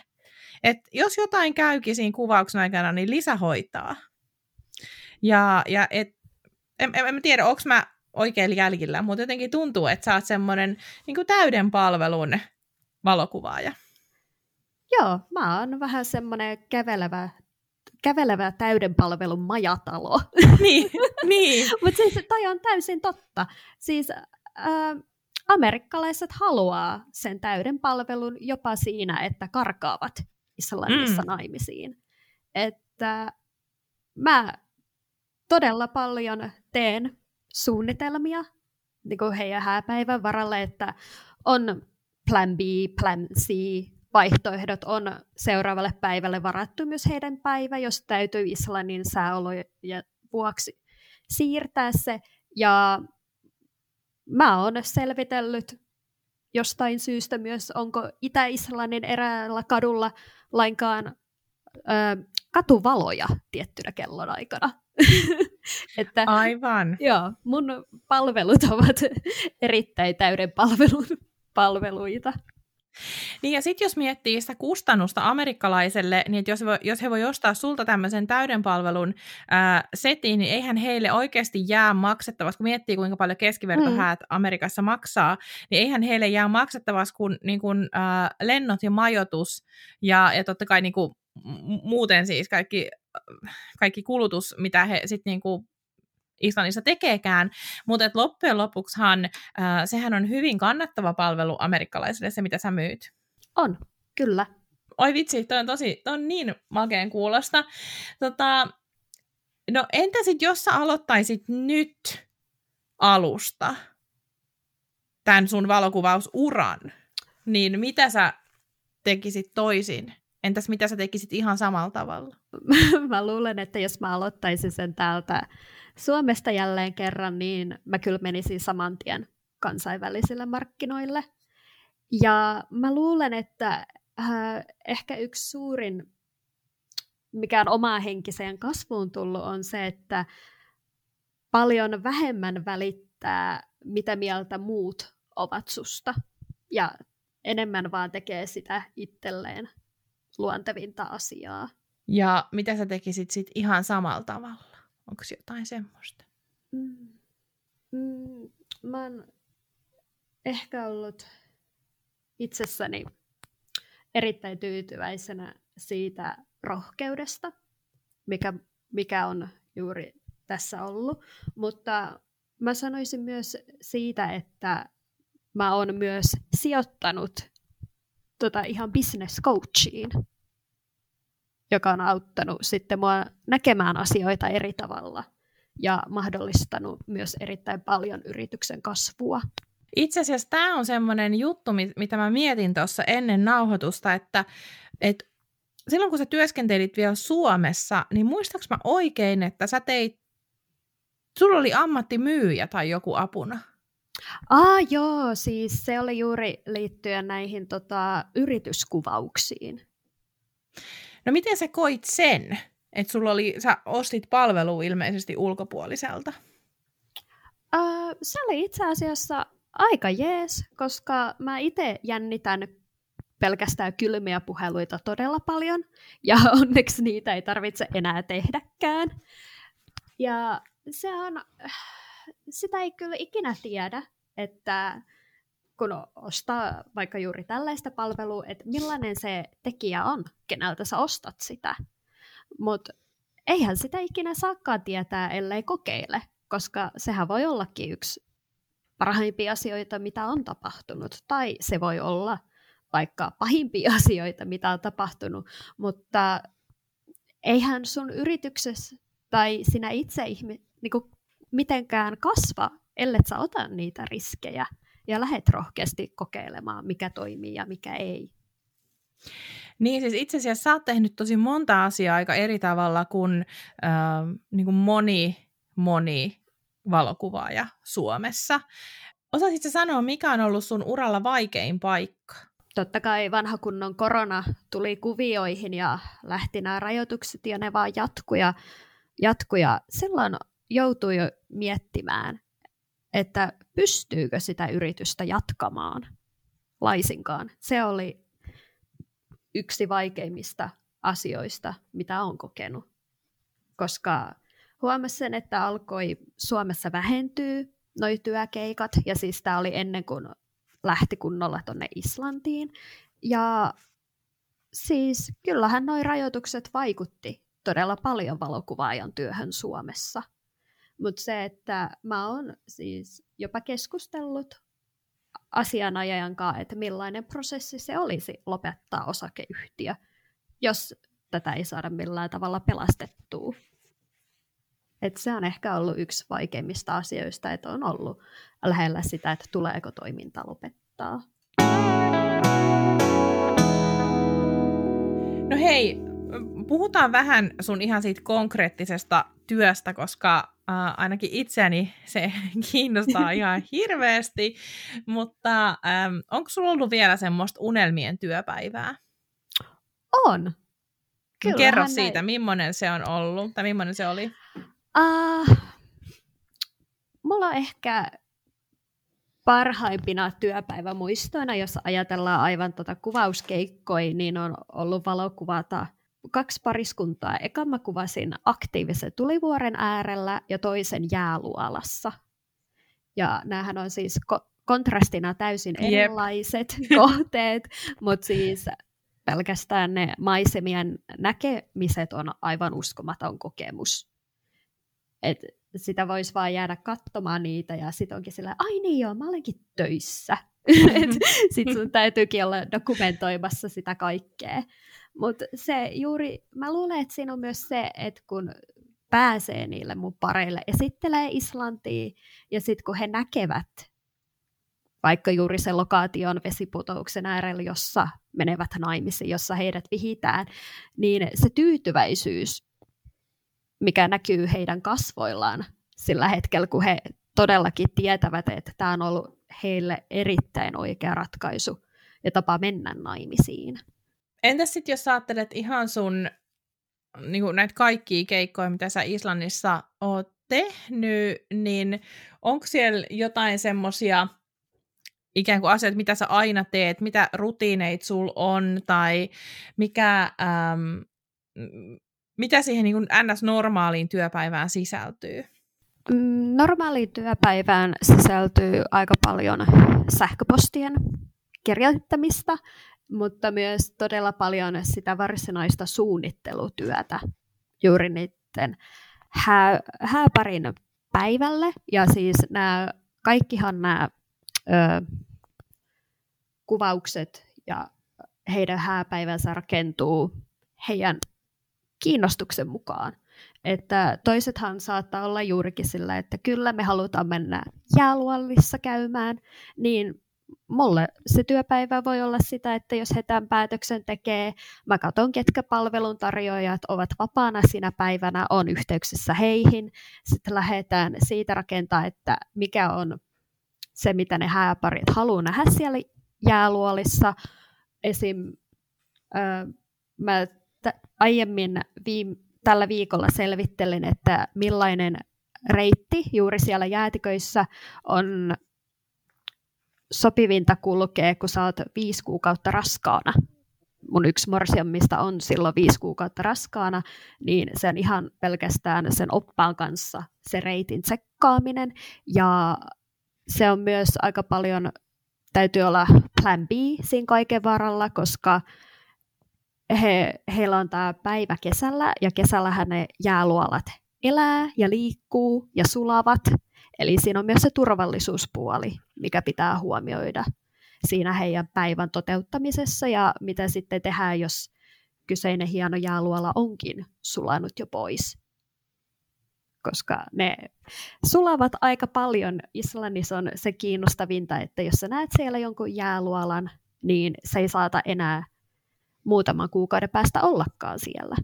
Et jos jotain käykin siinä kuvauksen aikana, niin lisähoitaa. Ja, ja et, en, en, en tiedä, onko mä oikein jäljillä, mutta jotenkin tuntuu, että sä oot semmoinen niin täyden palvelun valokuvaaja. Joo, mä oon vähän semmoinen kävelevä kävelevä täyden palvelun majatalo. Niin, niin. Mutta siis toi on täysin totta. Siis äh, amerikkalaiset haluaa sen täyden palvelun jopa siinä, että karkaavat Islannissa mm. naimisiin. Että mä todella paljon teen suunnitelmia niin kuin heidän hääpäivän varalle, että on plan B, plan C, vaihtoehdot on seuraavalle päivälle varattu myös heidän päivä, jos täytyy Islannin sääolojen vuoksi siirtää se. Ja mä oon selvitellyt jostain syystä myös, onko Itä-Islannin eräällä kadulla lainkaan ö, katuvaloja tiettynä kellonaikana. että, Aivan. Joo, mun palvelut ovat erittäin täyden palvelun palveluita. Niin ja sitten jos miettii sitä kustannusta amerikkalaiselle, niin jos, voi, jos he voi ostaa sulta tämmöisen täyden palvelun ää, setin, niin eihän heille oikeasti jää maksettavaksi, kun miettii kuinka paljon keskivertohäät mm. Amerikassa maksaa, niin eihän heille jää maksettavaksi kuin, niin kuin ää, lennot ja majoitus ja, ja totta kai niin kuin, muuten siis kaikki, kaikki kulutus, mitä he sitten niin Islannissa tekeekään, mutta et loppujen lopuksihan äh, sehän on hyvin kannattava palvelu amerikkalaisille se, mitä sä myyt. On, kyllä. Oi vitsi, toi on tosi, toi on niin makeen kuulosta. Tota, no entä sitten, jos sä aloittaisit nyt alusta tämän sun valokuvausuran, niin mitä sä tekisit toisin? Entäs mitä sä tekisit ihan samalla tavalla? mä luulen, että jos mä aloittaisin sen täältä Suomesta jälleen kerran, niin mä kyllä menisin saman tien kansainvälisille markkinoille. Ja mä luulen, että äh, ehkä yksi suurin, mikä on omaa henkiseen kasvuun tullut, on se, että paljon vähemmän välittää, mitä mieltä muut ovat susta. Ja enemmän vaan tekee sitä itselleen luontevinta asiaa. Ja mitä sä tekisit sit ihan samalla tavalla? Onko jotain semmoista? Mm. Mm, mä oon ehkä ollut itsessäni erittäin tyytyväisenä siitä rohkeudesta, mikä, mikä on juuri tässä ollut. Mutta mä sanoisin myös siitä, että mä oon myös sijoittanut tota ihan business coachiin joka on auttanut sitten mua näkemään asioita eri tavalla ja mahdollistanut myös erittäin paljon yrityksen kasvua. Itse asiassa tämä on semmoinen juttu, mitä mä mietin tuossa ennen nauhoitusta, että, että silloin kun sä työskentelit vielä Suomessa, niin muistaaks mä oikein, että sä teit, sulla oli ammattimyyjä tai joku apuna? Ah joo, siis se oli juuri liittyen näihin tota, yrityskuvauksiin. No miten sä koit sen, että sulla oli, sä ostit palvelua ilmeisesti ulkopuoliselta? Uh, se oli itse asiassa aika jees, koska mä itse jännitän pelkästään kylmiä puheluita todella paljon, ja onneksi niitä ei tarvitse enää tehdäkään. Ja se on, sitä ei kyllä ikinä tiedä, että kun ostaa vaikka juuri tällaista palvelua, että millainen se tekijä on, keneltä sä ostat sitä. Mutta eihän sitä ikinä saakkaan tietää, ellei kokeile, koska sehän voi ollakin yksi parhaimpia asioita, mitä on tapahtunut. Tai se voi olla vaikka pahimpia asioita, mitä on tapahtunut, mutta eihän sun yrityksessä tai sinä itse ihmi, niin mitenkään kasva, ellei sä ota niitä riskejä ja lähet rohkeasti kokeilemaan, mikä toimii ja mikä ei. Niin, siis itse asiassa sä oot tehnyt tosi monta asiaa aika eri tavalla kuin, äh, niin kuin moni, moni valokuvaaja Suomessa. Osaisitko sanoa, mikä on ollut sun uralla vaikein paikka? Totta kai vanha kunnon korona tuli kuvioihin ja lähti nämä rajoitukset ja ne vaan jatkuja, jatkuja. silloin joutui jo miettimään, että pystyykö sitä yritystä jatkamaan laisinkaan. Se oli yksi vaikeimmista asioista, mitä olen kokenut. Koska huomasin sen, että alkoi Suomessa vähentyä noi työkeikat, ja siis tämä oli ennen kuin lähti kunnolla tuonne Islantiin. Ja siis kyllähän nuo rajoitukset vaikutti todella paljon valokuvaajan työhön Suomessa. Mutta se, että mä oon siis jopa keskustellut asianajajan kanssa, että millainen prosessi se olisi lopettaa osakeyhtiö, jos tätä ei saada millään tavalla pelastettua. Et se on ehkä ollut yksi vaikeimmista asioista, että on ollut lähellä sitä, että tuleeko toiminta lopettaa. No hei, puhutaan vähän sun ihan siitä konkreettisesta työstä, koska äh, ainakin itseäni se kiinnostaa ihan hirveästi, mutta ähm, onko sulla ollut vielä semmoista unelmien työpäivää? On. Kyllä Kerro siitä, näin. millainen se on ollut, tai millainen se oli? Uh, mulla on ehkä parhaimpina työpäivämuistoina, jos ajatellaan aivan tota kuvauskeikkoja, niin on ollut valokuvata kaksi pariskuntaa. Eka mä kuvasin aktiivisen tulivuoren äärellä ja toisen jääluolassa. Ja näähän on siis ko- kontrastina täysin erilaiset yep. kohteet, mutta siis pelkästään ne maisemien näkemiset on aivan uskomaton kokemus. Et sitä voisi vaan jäädä katsomaan niitä ja sitten onkin sillä ai niin joo, mä olenkin töissä. Sitten sun täytyykin olla dokumentoimassa sitä kaikkea. Mutta se juuri, mä luulen, että siinä on myös se, että kun pääsee niille mun pareille, esittelee Islantia, ja sitten kun he näkevät vaikka juuri sen lokaation vesiputouksen äärellä, jossa menevät naimisiin, jossa heidät vihitään, niin se tyytyväisyys mikä näkyy heidän kasvoillaan sillä hetkellä, kun he todellakin tietävät, että tämä on ollut heille erittäin oikea ratkaisu ja tapa mennä naimisiin. Entäs sitten, jos ajattelet ihan sun niin näitä kaikkia keikkoja, mitä sä Islannissa oot tehnyt, niin onko siellä jotain semmoisia ikään kuin asiat, mitä sä aina teet, mitä rutiineit sul on, tai mikä, äm, mitä siihen niin kuin NS-normaaliin työpäivään sisältyy? Mm, normaaliin työpäivään sisältyy aika paljon sähköpostien kirjoittamista, mutta myös todella paljon sitä varsinaista suunnittelutyötä juuri niiden hää, hääparin päivälle. Ja siis nämä, kaikkihan nämä ö, kuvaukset ja heidän hääpäivänsä rakentuu heidän kiinnostuksen mukaan. Että toisethan saattaa olla juurikin sillä, että kyllä me halutaan mennä jääluallissa käymään, niin mulle se työpäivä voi olla sitä, että jos he tämän päätöksen tekee, mä katson, ketkä palveluntarjoajat ovat vapaana siinä päivänä, on yhteyksissä heihin, sitten lähdetään siitä rakentaa, että mikä on se, mitä ne hääparit haluaa nähdä siellä jääluolissa. Esim. Ö, mä t- aiemmin viime, tällä viikolla selvittelin, että millainen reitti juuri siellä jäätiköissä on sopivinta kulkea, kun sä oot viisi kuukautta raskaana. Mun yksi morsiammista on silloin viisi kuukautta raskaana, niin sen ihan pelkästään sen oppaan kanssa se reitin tsekkaaminen ja se on myös aika paljon, täytyy olla plan B siinä kaiken varalla, koska he, heillä on tämä päivä kesällä ja kesällähän ne jääluolat elää ja liikkuu ja sulavat. Eli siinä on myös se turvallisuuspuoli, mikä pitää huomioida siinä heidän päivän toteuttamisessa ja mitä sitten tehdään, jos kyseinen hieno jääluola onkin sulanut jo pois. Koska ne sulavat aika paljon. Islannissa on se kiinnostavinta, että jos sä näet siellä jonkun jääluolan, niin se ei saata enää muutaman kuukauden päästä ollakaan siellä.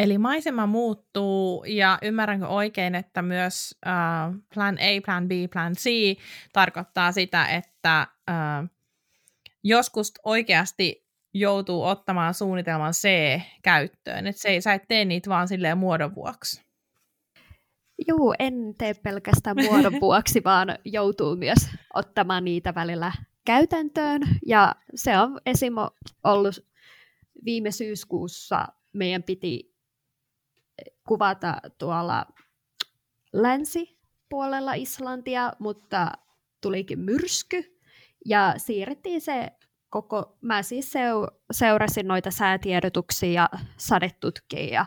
Eli maisema muuttuu ja ymmärränkö oikein, että myös äh, plan A, plan B, plan C tarkoittaa sitä, että äh, joskus oikeasti joutuu ottamaan suunnitelman C käyttöön, että se ei, sä et tee niitä vaan silleen muodon vuoksi. Joo, en tee pelkästään muodon vuoksi, vaan joutuu myös ottamaan niitä välillä käytäntöön. Ja se on esim. ollut viime syyskuussa meidän piti kuvata tuolla länsipuolella Islantia, mutta tulikin myrsky ja siirrettiin se koko, mä siis seurasin noita säätiedotuksia ja sadetutkia ja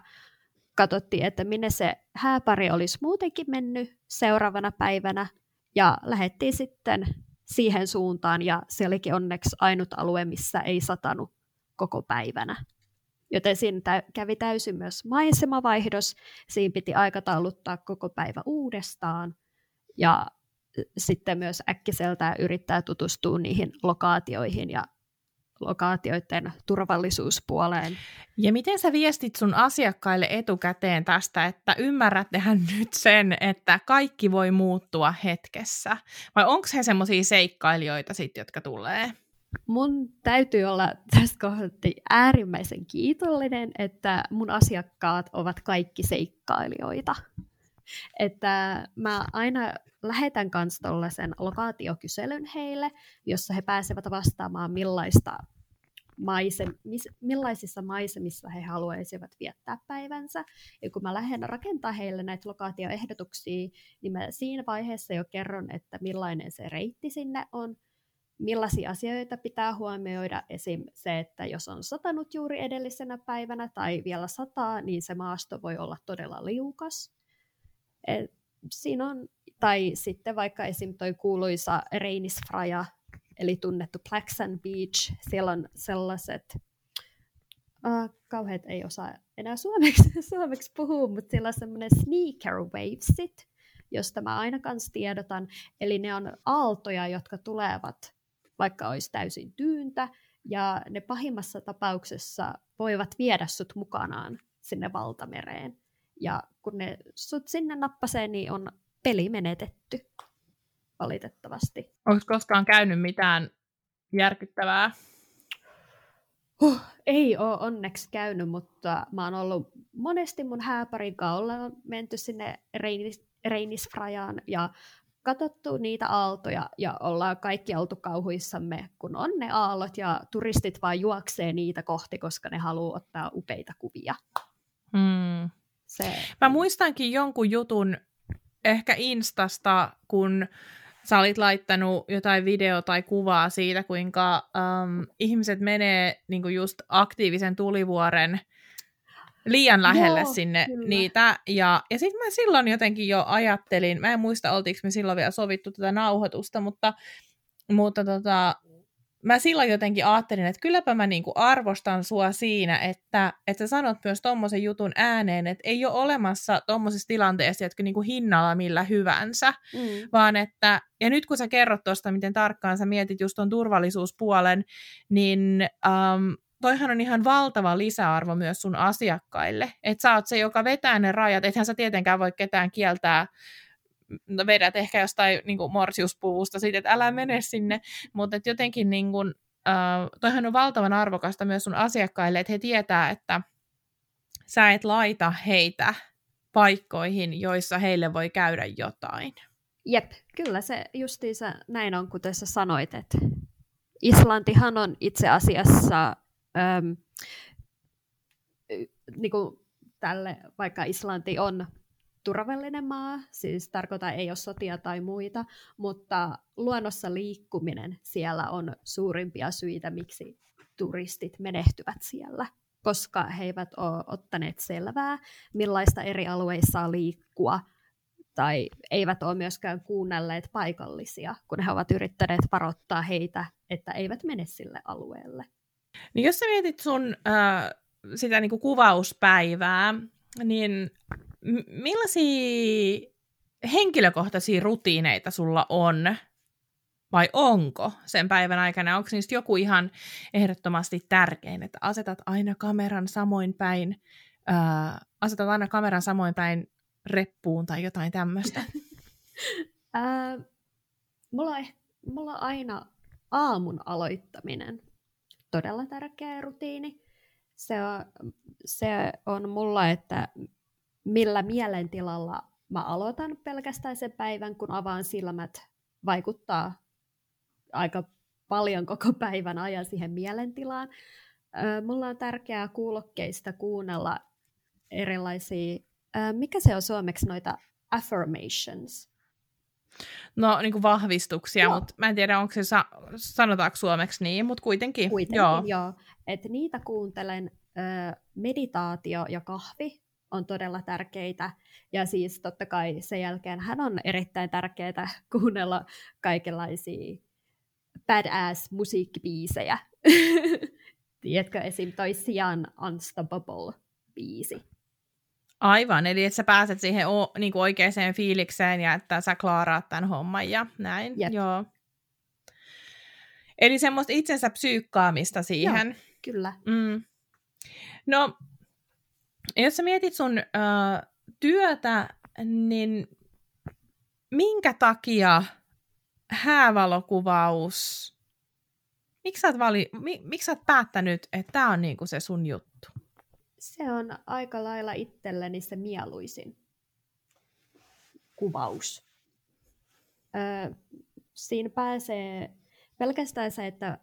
katsottiin, että minne se hääpari olisi muutenkin mennyt seuraavana päivänä ja lähdettiin sitten siihen suuntaan ja se olikin onneksi ainut alue, missä ei satanut koko päivänä. Joten siinä tä- kävi täysin myös maisemavaihdos, siinä piti aikatauluttaa koko päivä uudestaan ja sitten myös äkkiseltä yrittää tutustua niihin lokaatioihin ja lokaatioiden turvallisuuspuoleen. Ja miten sä viestit sun asiakkaille etukäteen tästä, että ymmärrättehän nyt sen, että kaikki voi muuttua hetkessä? Vai onko he semmoisia seikkailijoita sitten, jotka tulee? Mun täytyy olla tästä kohdasta äärimmäisen kiitollinen, että mun asiakkaat ovat kaikki seikkailijoita. Että mä aina lähetän kanssa tuollaisen lokaatiokyselyn heille, jossa he pääsevät vastaamaan millaista maisem, mis, millaisissa maisemissa he haluaisivat viettää päivänsä. Ja kun mä lähden rakentaa heille näitä lokaatioehdotuksia, niin mä siinä vaiheessa jo kerron, että millainen se reitti sinne on, millaisia asioita pitää huomioida. Esim. se, että jos on satanut juuri edellisenä päivänä tai vielä sataa, niin se maasto voi olla todella liukas. Et siinä on, tai sitten vaikka esim. toi kuuluisa Reinisfraja, eli tunnettu Plaxan Beach, siellä on sellaiset, uh, kauheat ei osaa enää suomeksi, suomeksi puhua, mutta siellä on semmoinen sneaker wavesit, josta mä aina kanssa tiedotan, eli ne on aaltoja, jotka tulevat, vaikka olisi täysin tyyntä, ja ne pahimmassa tapauksessa voivat viedä sut mukanaan sinne valtamereen. Ja kun ne sut sinne nappasee, niin on peli menetetty valitettavasti. Onko koskaan käynyt mitään järkyttävää? Huh, ei ole onneksi käynyt, mutta mä oon ollut monesti mun hääparin kanssa on menty sinne Reinis, Reinisfrajaan ja katsottu niitä aaltoja ja ollaan kaikki oltu kauhuissamme, kun on ne aallot ja turistit vaan juoksee niitä kohti, koska ne haluaa ottaa upeita kuvia. Hmm. Se... Mä muistankin jonkun jutun ehkä Instasta, kun sä olit laittanut jotain video tai kuvaa siitä, kuinka um, ihmiset menee niin just aktiivisen tulivuoren liian lähelle Joo, sinne kyllä. niitä. Ja, ja sitten mä silloin jotenkin jo ajattelin, mä en muista, oltiinko me silloin vielä sovittu tätä nauhoitusta, mutta, mutta tota, mä silloin jotenkin ajattelin, että kylläpä mä niinku arvostan sua siinä, että, että sä sanot myös tommosen jutun ääneen, että ei ole olemassa tommosessa tilanteessa, että niinku hinnalla millä hyvänsä, mm. vaan että, ja nyt kun sä kerrot tuosta, miten tarkkaan sä mietit just ton turvallisuuspuolen, niin um, toihan on ihan valtava lisäarvo myös sun asiakkaille, että sä oot se, joka vetää ne rajat, ethän sä tietenkään voi ketään kieltää no vedät ehkä jostain niin kuin morsiuspuvusta siitä, että älä mene sinne, mutta että jotenkin niin kuin, uh, toihan on valtavan arvokasta myös sun asiakkaille, että he tietää, että sä et laita heitä paikkoihin, joissa heille voi käydä jotain. Jep, kyllä se justiinsa näin on, kuten sä sanoit, että Islantihan on itse asiassa äm, niin kuin tälle, vaikka Islanti on turvallinen maa, siis tarkoitan ei ole sotia tai muita, mutta luonnossa liikkuminen siellä on suurimpia syitä, miksi turistit menehtyvät siellä, koska he eivät ole ottaneet selvää, millaista eri alueissa liikkua, tai eivät ole myöskään kuunnelleet paikallisia, kun he ovat yrittäneet varoittaa heitä, että eivät mene sille alueelle. Niin jos sä mietit sun äh, sitä niin kuin kuvauspäivää, niin millaisia henkilökohtaisia rutiineita sulla on, vai onko sen päivän aikana? Onko niistä joku ihan ehdottomasti tärkein, että asetat aina kameran samoin päin, ää, asetat aina kameran samoin päin reppuun tai jotain tämmöistä? mulla, on, mulla on aina aamun aloittaminen todella tärkeä rutiini. Se on, se on mulla, että millä mielentilalla mä aloitan pelkästään sen päivän, kun avaan silmät, vaikuttaa aika paljon koko päivän ajan siihen mielentilaan. Mulla on tärkeää kuulokkeista kuunnella erilaisia, mikä se on suomeksi noita affirmations? No niin kuin vahvistuksia, mutta mä en tiedä, onko se, sa- sanotaanko suomeksi niin, mutta kuitenkin. Kuitenkin, joo. joo. Et niitä kuuntelen, meditaatio ja kahvi on todella tärkeitä. Ja siis totta kai sen jälkeen hän on erittäin tärkeää kuunnella kaikenlaisia badass musiikkibiisejä. Tiedätkö, esim. toi Sian Unstoppable-biisi. Aivan, eli että sä pääset siihen o, niin kuin oikeaan fiilikseen ja että sä klaaraat tämän homman ja näin. Jep. Joo. Eli semmoista itsensä psyykkaamista siihen. Joo, kyllä. Mm. No, jos sä mietit sun ö, työtä, niin minkä takia häävalokuvaus, miksi sä oot, vali, mi, miksi sä oot päättänyt, että tämä on niinku se sun juttu? Se on aika lailla itselleni se mieluisin kuvaus. Ö, siinä pääsee pelkästään se, että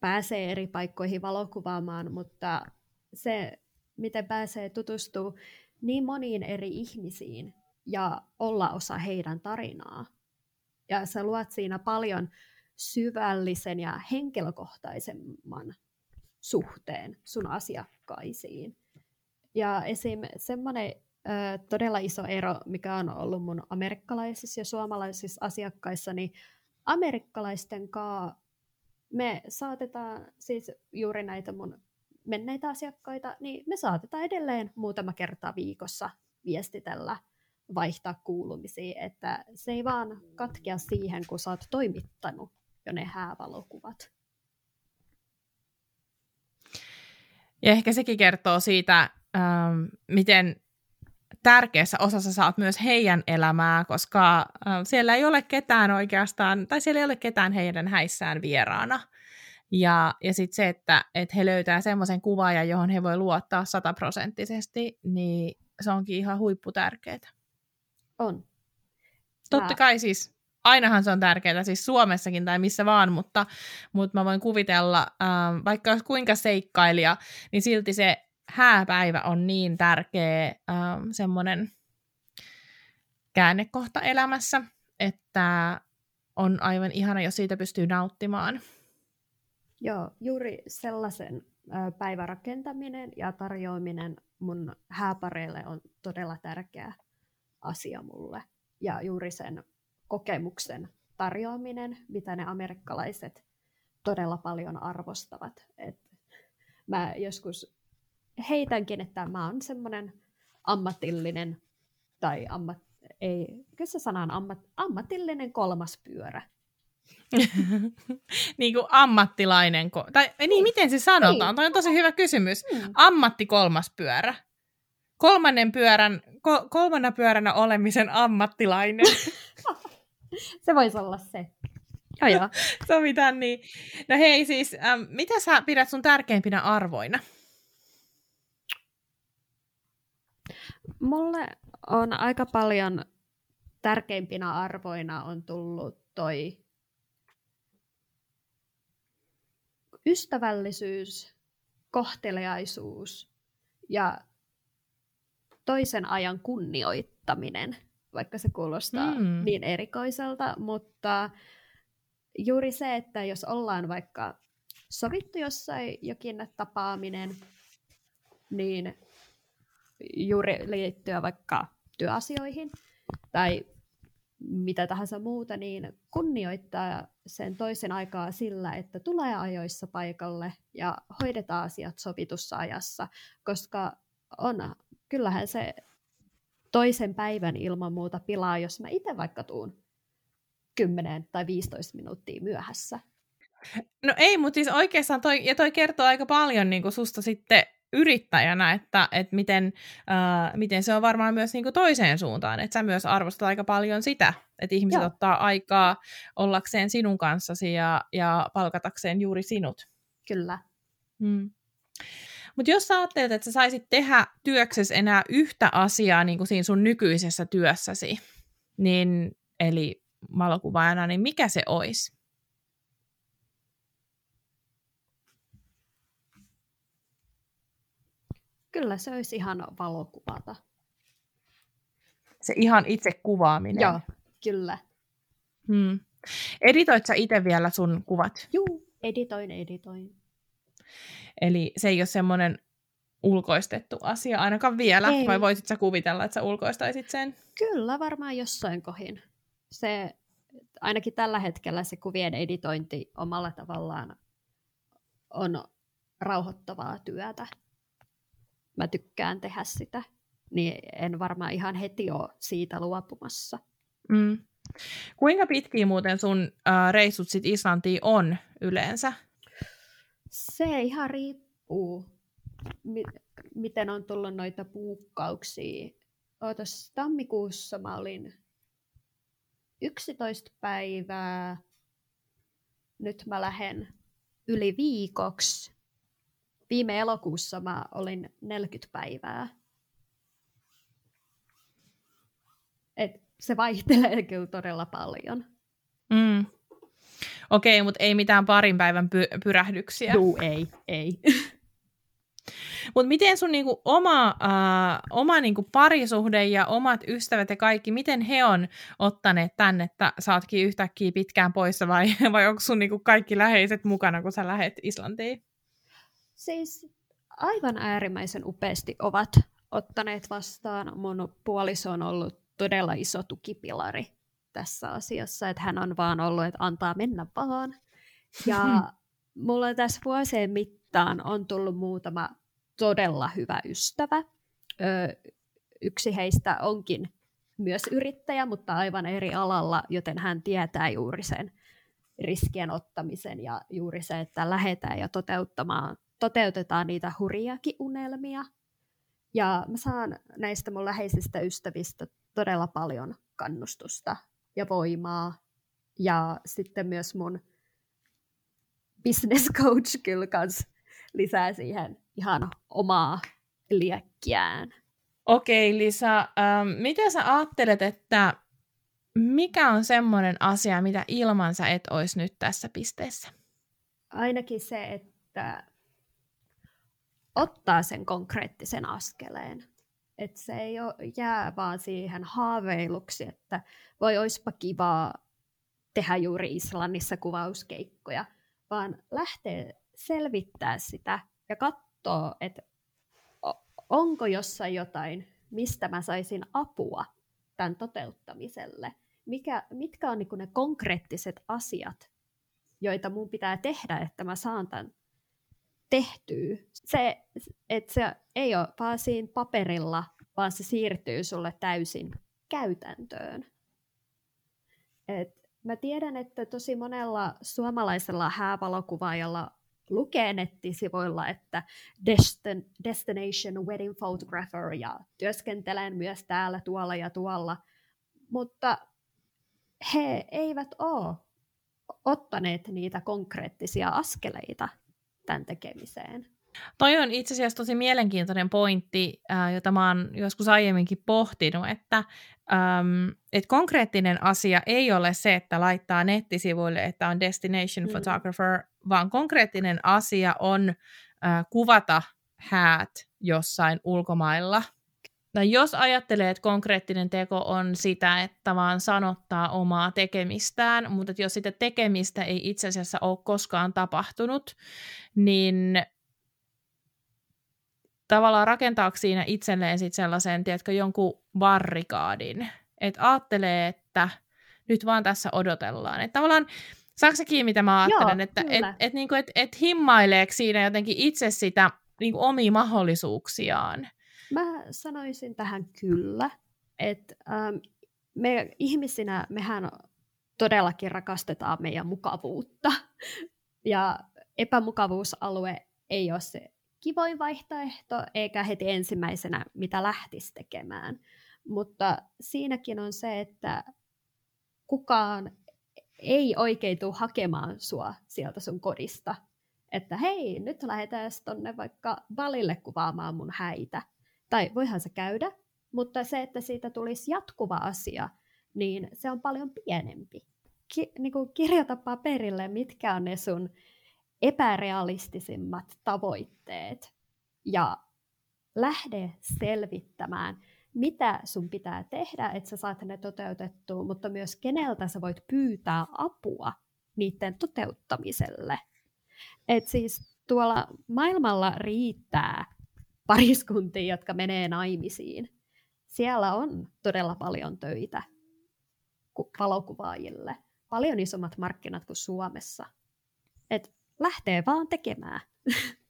pääsee eri paikkoihin valokuvaamaan, mutta se miten pääsee tutustua niin moniin eri ihmisiin ja olla osa heidän tarinaa. Ja sä luot siinä paljon syvällisen ja henkilökohtaisemman suhteen sun asiakkaisiin. Ja esim. semmoinen ö, todella iso ero, mikä on ollut mun amerikkalaisissa ja suomalaisissa asiakkaissa, niin amerikkalaisten kanssa me saatetaan siis juuri näitä mun menneitä asiakkaita, niin me saatetaan edelleen muutama kerta viikossa viestitellä, vaihtaa kuulumisia, että se ei vaan katkea siihen, kun sä oot toimittanut jo ne häävalokuvat. Ja ehkä sekin kertoo siitä, ähm, miten tärkeässä osassa saat myös heidän elämää, koska äh, siellä ei ole ketään oikeastaan, tai siellä ei ole ketään heidän häissään vieraana. Ja, ja sitten se, että, että he löytää semmoisen kuvaajan, johon he voi luottaa sataprosenttisesti, niin se onkin ihan huipputärkeää. On. Totta kai siis, ainahan se on tärkeää, siis Suomessakin tai missä vaan, mutta, mutta mä voin kuvitella, ähm, vaikka olisi kuinka seikkailija, niin silti se hääpäivä on niin tärkeä ähm, semmoinen käännekohta elämässä, että on aivan ihana, jos siitä pystyy nauttimaan. Joo, juuri sellaisen päivän rakentaminen ja tarjoaminen mun hääpareille on todella tärkeä asia mulle. Ja juuri sen kokemuksen tarjoaminen, mitä ne amerikkalaiset todella paljon arvostavat. Et mä joskus heitänkin, että mä oon semmoinen ammatillinen, tai ammat, ei, kyllä se sana on ammat, ammatillinen kolmas pyörä. niin kuin ammattilainen, ko- tai niin, niin, miten se sanotaan? Niin. Toi on tosi hyvä kysymys. Hmm. Ammatti kolmas pyörä. Kolmannen pyörän, ko- kolmanna pyöränä olemisen ammattilainen. se voisi olla se. Joo, joo. Sovitaan niin. No hei siis, ähm, mitä sä pidät sun tärkeimpinä arvoina? Mulle on aika paljon tärkeimpinä arvoina on tullut toi ystävällisyys, kohteliaisuus ja toisen ajan kunnioittaminen, vaikka se kuulostaa mm. niin erikoiselta, mutta juuri se, että jos ollaan vaikka sovittu jossain jokin tapaaminen, niin juuri liittyä vaikka työasioihin tai mitä tahansa muuta, niin kunnioittaa sen toisen aikaa sillä, että tulee ajoissa paikalle ja hoidetaan asiat sovitussa ajassa, koska on, kyllähän se toisen päivän ilman muuta pilaa, jos mä itse vaikka tuun 10 tai 15 minuuttia myöhässä. No ei, mutta siis oikeastaan toi, ja toi kertoo aika paljon niin kuin susta sitten yrittäjänä, että, että miten, äh, miten se on varmaan myös niin kuin toiseen suuntaan, että sä myös arvostat aika paljon sitä, että ihmiset Joo. ottaa aikaa ollakseen sinun kanssasi ja, ja palkatakseen juuri sinut. Kyllä. Hmm. Mutta jos sä ajattelet, että sä saisit tehdä työksesi enää yhtä asiaa niin kuin siinä sun nykyisessä työssäsi, niin, eli valokuvaajana, niin mikä se olisi? Kyllä se olisi ihan valokuvata. Se ihan itse kuvaaminen. Joo, kyllä. Hmm. Editoit sä itse vielä sun kuvat? Juu, editoin, editoin. Eli se ei ole semmoinen ulkoistettu asia ainakaan vielä, ei. vai voisit sä kuvitella, että sä ulkoistaisit sen? Kyllä, varmaan jossain kohin. Se, ainakin tällä hetkellä se kuvien editointi omalla tavallaan on rauhoittavaa työtä mä tykkään tehdä sitä, niin en varmaan ihan heti ole siitä luopumassa. Mm. Kuinka pitkiä muuten sun äh, reissut sit Islantiin on yleensä? Se ihan riippuu, mi- miten on tullut noita puukkauksia. Ootas, tammikuussa mä olin 11 päivää. Nyt mä lähden yli viikoksi viime elokuussa mä olin 40 päivää. Et se vaihtelee kyllä todella paljon. Mm. Okei, okay, mutta ei mitään parin päivän py- pyrähdyksiä. Juu, ei, ei. Mutta miten sun niinku oma, uh, oma niinku parisuhde ja omat ystävät ja kaikki, miten he on ottaneet tänne, että saatkin yhtäkkiä pitkään poissa vai, vai onko sun niinku kaikki läheiset mukana, kun sä lähet Islantiin? Siis aivan äärimmäisen upeasti ovat ottaneet vastaan. Mun puoliso on ollut todella iso tukipilari tässä asiassa, että hän on vaan ollut, että antaa mennä vaan. Ja mulla tässä vuosien mittaan on tullut muutama todella hyvä ystävä. Ö, yksi heistä onkin myös yrittäjä, mutta aivan eri alalla, joten hän tietää juuri sen riskien ottamisen ja juuri se, että lähdetään ja toteuttamaan toteutetaan niitä hurjakin unelmia. Ja mä saan näistä mun läheisistä ystävistä todella paljon kannustusta ja voimaa. Ja sitten myös mun business coach kyllä kans lisää siihen ihan omaa liekkiään. Okei, Lisa, ähm, mitä sä ajattelet, että mikä on semmoinen asia, mitä ilman sä et olisi nyt tässä pisteessä? Ainakin se, että ottaa sen konkreettisen askeleen. Että se ei ole, jää vaan siihen haaveiluksi, että voi oispa kivaa tehdä juuri Islannissa kuvauskeikkoja, vaan lähtee selvittää sitä ja katsoa, että onko jossain jotain, mistä mä saisin apua tämän toteuttamiselle. Mikä, mitkä on niin ne konkreettiset asiat, joita mun pitää tehdä, että mä saan tämän tehtyä. Se, että se ei ole vaan siinä paperilla, vaan se siirtyy sulle täysin käytäntöön. Et mä tiedän, että tosi monella suomalaisella häävalokuvaajalla lukee nettisivuilla, että Destin- Destination Wedding Photographer ja työskentelen myös täällä, tuolla ja tuolla, mutta he eivät ole ottaneet niitä konkreettisia askeleita tämän tekemiseen. Toi on itse asiassa tosi mielenkiintoinen pointti, äh, jota mä oon joskus aiemminkin pohtinut, että ähm, et konkreettinen asia ei ole se, että laittaa nettisivuille, että on destination mm. photographer, vaan konkreettinen asia on äh, kuvata häät jossain ulkomailla. Tai jos ajattelee, että konkreettinen teko on sitä, että vaan sanottaa omaa tekemistään, mutta jos sitä tekemistä ei itse asiassa ole koskaan tapahtunut, niin tavallaan rakentaako siinä itselleen sitten sellaisen, tiedätkö, jonkun barrikaadin, että ajattelee, että nyt vaan tässä odotellaan. Että tavallaan, saako se kiinni, mitä mä ajattelen, Joo, että et, et, niinku, et, et himmaileeko siinä jotenkin itse sitä niinku, omia mahdollisuuksiaan? Mä sanoisin tähän kyllä, että ähm, me ihmisinä, mehän todellakin rakastetaan meidän mukavuutta. Ja epämukavuusalue ei ole se kivoin vaihtoehto, eikä heti ensimmäisenä, mitä lähtisi tekemään. Mutta siinäkin on se, että kukaan ei oikein tule hakemaan sua sieltä sun kodista. Että hei, nyt lähdetään tonne vaikka valille kuvaamaan mun häitä. Tai voihan se käydä, mutta se, että siitä tulisi jatkuva asia, niin se on paljon pienempi. Ki- niin kuin kirjoita paperille, mitkä on ne sun epärealistisimmat tavoitteet ja lähde selvittämään, mitä sun pitää tehdä, että sä saat ne toteutettua, mutta myös keneltä sä voit pyytää apua niiden toteuttamiselle. Et siis tuolla maailmalla riittää pariskuntia, jotka menee naimisiin. Siellä on todella paljon töitä valokuvaajille. Paljon isommat markkinat kuin Suomessa. Et lähtee vaan tekemään.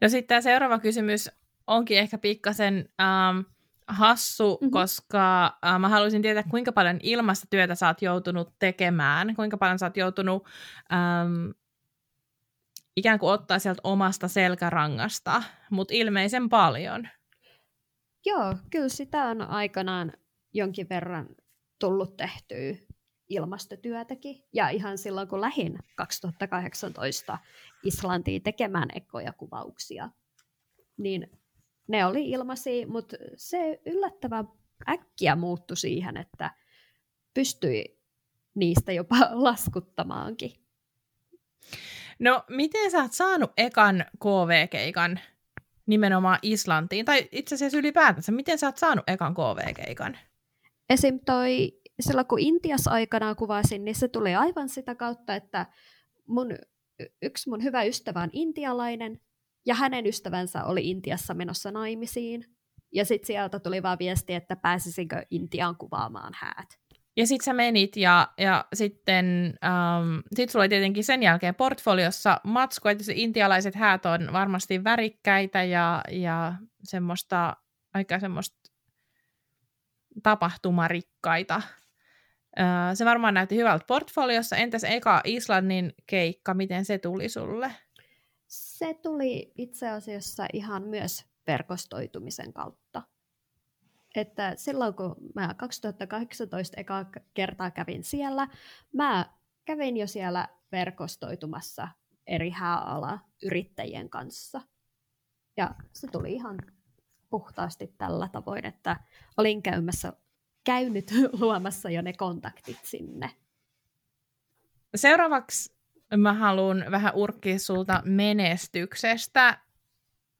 No sitten tämä seuraava kysymys onkin ehkä pikkasen ähm, hassu, mm-hmm. koska äh, mä haluaisin tietää, kuinka paljon ilmasta työtä sä oot joutunut tekemään, kuinka paljon sä oot joutunut ähm, ikään kuin ottaa sieltä omasta selkärangasta, mutta ilmeisen paljon. Joo, kyllä sitä on aikanaan jonkin verran tullut tehtyä ilmastotyötäkin. Ja ihan silloin, kun lähin 2018 Islantiin tekemään ekoja kuvauksia, niin ne oli ilmaisia, mutta se yllättävän äkkiä muuttui siihen, että pystyi niistä jopa laskuttamaankin. No, miten sä oot saanut ekan KV-keikan nimenomaan Islantiin? Tai itse asiassa ylipäätänsä, miten sä oot saanut ekan KV-keikan? Esim. toi, silloin kun Intiassa aikanaan kuvasin, niin se tuli aivan sitä kautta, että mun, yksi mun hyvä ystävä on intialainen, ja hänen ystävänsä oli Intiassa menossa naimisiin. Ja sitten sieltä tuli vaan viesti, että pääsisinkö Intiaan kuvaamaan häät. Ja sitten sä menit ja, ja sitten ähm, sit sulla oli tietenkin sen jälkeen portfoliossa matsku, että se intialaiset häät on varmasti värikkäitä ja, ja semmoista, aika semmoista tapahtumarikkaita. Äh, se varmaan näytti hyvältä portfoliossa. Entäs eka Islannin keikka, miten se tuli sulle? Se tuli itse asiassa ihan myös verkostoitumisen kautta että silloin kun mä 2018 eka kertaa kävin siellä, mä kävin jo siellä verkostoitumassa eri hääala yrittäjien kanssa. Ja se tuli ihan puhtaasti tällä tavoin, että olin käymässä, käynyt luomassa jo ne kontaktit sinne. Seuraavaksi mä haluan vähän urkkia sulta menestyksestä.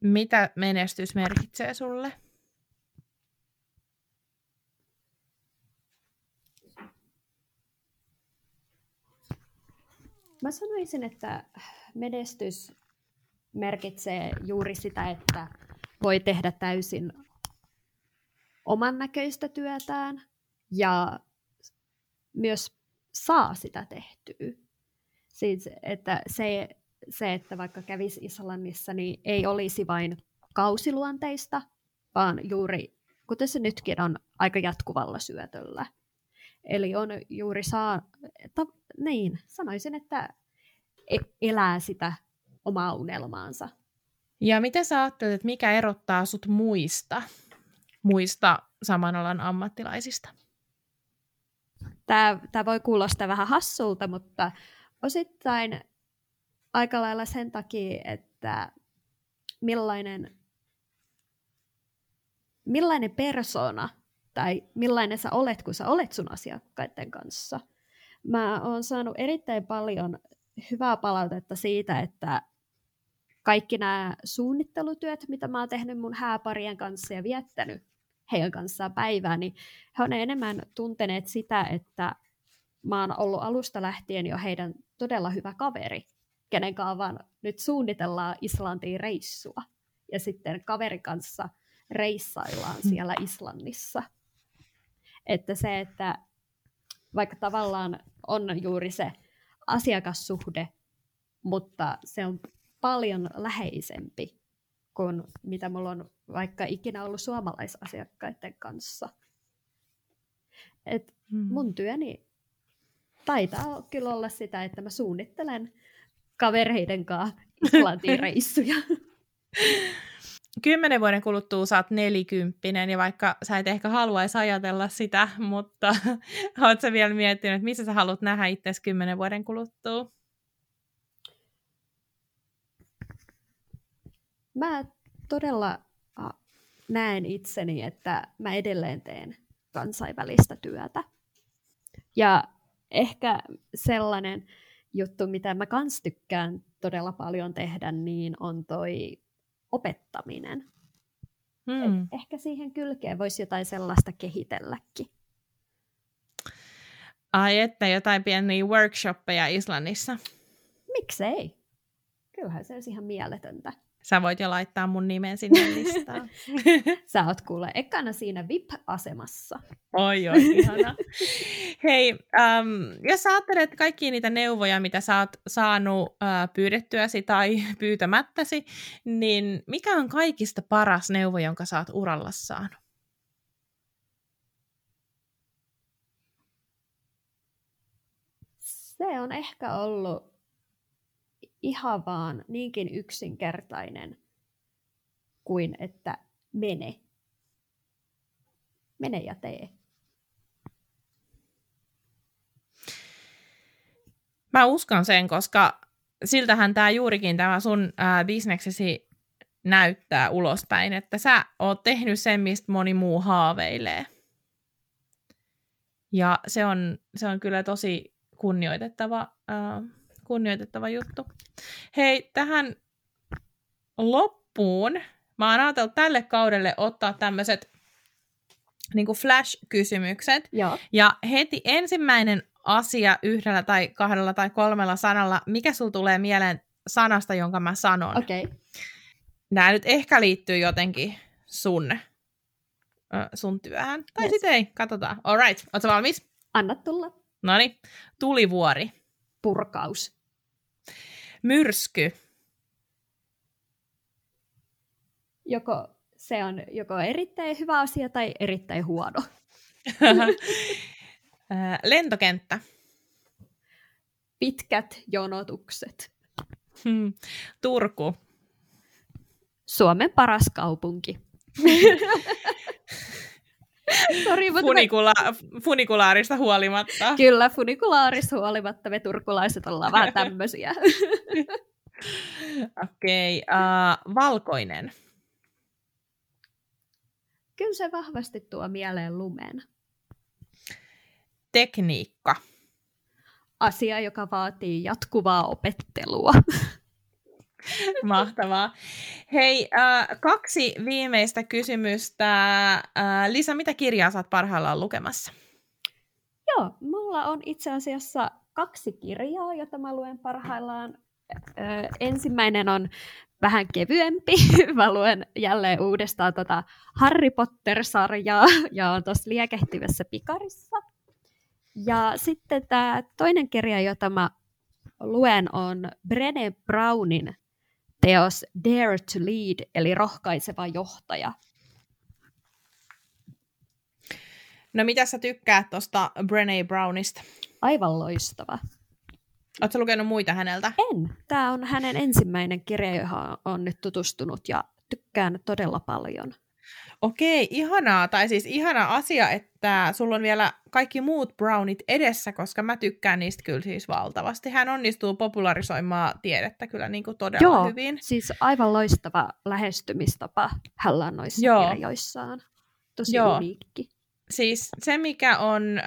Mitä menestys merkitsee sulle? Mä sanoisin, että menestys merkitsee juuri sitä, että voi tehdä täysin oman näköistä työtään ja myös saa sitä tehtyä. Siis, että se, se, että vaikka kävisi Islannissa, niin ei olisi vain kausiluonteista, vaan juuri, kuten se nytkin on, aika jatkuvalla syötöllä. Eli on juuri saa, niin, sanoisin, että e, elää sitä omaa unelmaansa. Ja miten sä ajattelet, että mikä erottaa sut muista, muista saman alan ammattilaisista? Tämä, tämä voi kuulostaa vähän hassulta, mutta osittain aika lailla sen takia, että millainen, millainen persona tai millainen sä olet, kun sä olet sun asiakkaiden kanssa. Mä oon saanut erittäin paljon hyvää palautetta siitä, että kaikki nämä suunnittelutyöt, mitä mä oon tehnyt mun hääparien kanssa ja viettänyt heidän kanssaan päivää, niin he on enemmän tunteneet sitä, että mä oon ollut alusta lähtien jo heidän todella hyvä kaveri, kenen kanssa vaan nyt suunnitellaan Islantiin reissua. Ja sitten kaverin kanssa reissaillaan hmm. siellä Islannissa. Että se, että vaikka tavallaan on juuri se asiakassuhde, mutta se on paljon läheisempi kuin mitä mulla on vaikka ikinä ollut suomalaisasiakkaiden kanssa. Et hmm. mun työni taitaa kyllä olla sitä, että mä suunnittelen kavereiden kanssa Islantiin reissuja. Kymmenen vuoden kuluttua sä oot nelikymppinen, ja vaikka sä et ehkä haluaisi ajatella sitä, mutta oot sä vielä miettinyt, että missä sä haluat nähdä itse kymmenen vuoden kuluttua? Mä todella näen itseni, että mä edelleen teen kansainvälistä työtä. Ja ehkä sellainen juttu, mitä mä kans tykkään todella paljon tehdä, niin on toi opettaminen. Hmm. ehkä siihen kylkeen voisi jotain sellaista kehitelläkin. Ai että jotain pieniä workshoppeja Islannissa. Miksei? Kyllähän se olisi ihan mieletöntä. Sä voit jo laittaa mun nimen sinne listaan. Sä oot kuule ekana siinä VIP-asemassa. Oi, oi, ihana. Hei, um, jos sä ajattelet kaikkia niitä neuvoja, mitä sä oot saanut uh, pyydettyäsi tai pyytämättäsi, niin mikä on kaikista paras neuvo, jonka sä oot uralla saanut? Se on ehkä ollut ihan vaan niinkin yksinkertainen kuin että mene. Mene ja tee. Mä uskon sen, koska siltähän tämä juurikin tämä sun ää, bisneksesi näyttää ulospäin, että sä oot tehnyt sen, mistä moni muu haaveilee. Ja se on, se on kyllä tosi kunnioitettava ää, kunnioitettava juttu. Hei, tähän loppuun mä oon ajatellut tälle kaudelle ottaa tämmöiset niin flash-kysymykset. Joo. Ja heti ensimmäinen asia yhdellä tai kahdella tai kolmella sanalla, mikä sul tulee mieleen sanasta, jonka mä sanon? Okei. Okay. Nämä nyt ehkä liittyy jotenkin sun, sun työhön. Tai yes. sitten ei, katsotaan. All right, ootko valmis? Anna tulla. No tulivuori. Purkaus. Myrsky. Joko se on joko erittäin hyvä asia tai erittäin huono. Lentokenttä. Pitkät jonotukset. Hmm. Turku. Suomen paras kaupunki. Sorry, Funikula, me... Funikulaarista huolimatta. Kyllä, funikulaarista huolimatta me turkulaiset ollaan vähän tämmöisiä. Okei, okay, uh, valkoinen. Kyllä se vahvasti tuo mieleen lumen. Tekniikka. Asia, joka vaatii jatkuvaa opettelua. Mahtavaa. Hei, äh, kaksi viimeistä kysymystä. Äh, Lisa, mitä kirjaa saat parhaillaan lukemassa? Joo, mulla on itse asiassa kaksi kirjaa, jota mä luen parhaillaan. Äh, ensimmäinen on vähän kevyempi. mä luen jälleen uudestaan tota Harry Potter-sarjaa ja on tuossa liekehtivässä pikarissa. Ja sitten tämä toinen kirja, jota mä luen, on Brené Brownin teos Dare to Lead, eli rohkaiseva johtaja. No mitä sä tykkäät tuosta Brené Brownista? Aivan loistava. Oletko lukenut muita häneltä? En. Tämä on hänen ensimmäinen kirja, johon on nyt tutustunut ja tykkään todella paljon. Okei, ihanaa. Tai siis ihana asia, että sulla on vielä kaikki muut brownit edessä, koska mä tykkään niistä kyllä siis valtavasti. Hän onnistuu popularisoimaan tiedettä kyllä niin kuin todella Joo, hyvin. siis aivan loistava lähestymistapa hänellä on noissa Joo. kirjoissaan. Tosi Joo. uniikki. Siis se, mikä on äh,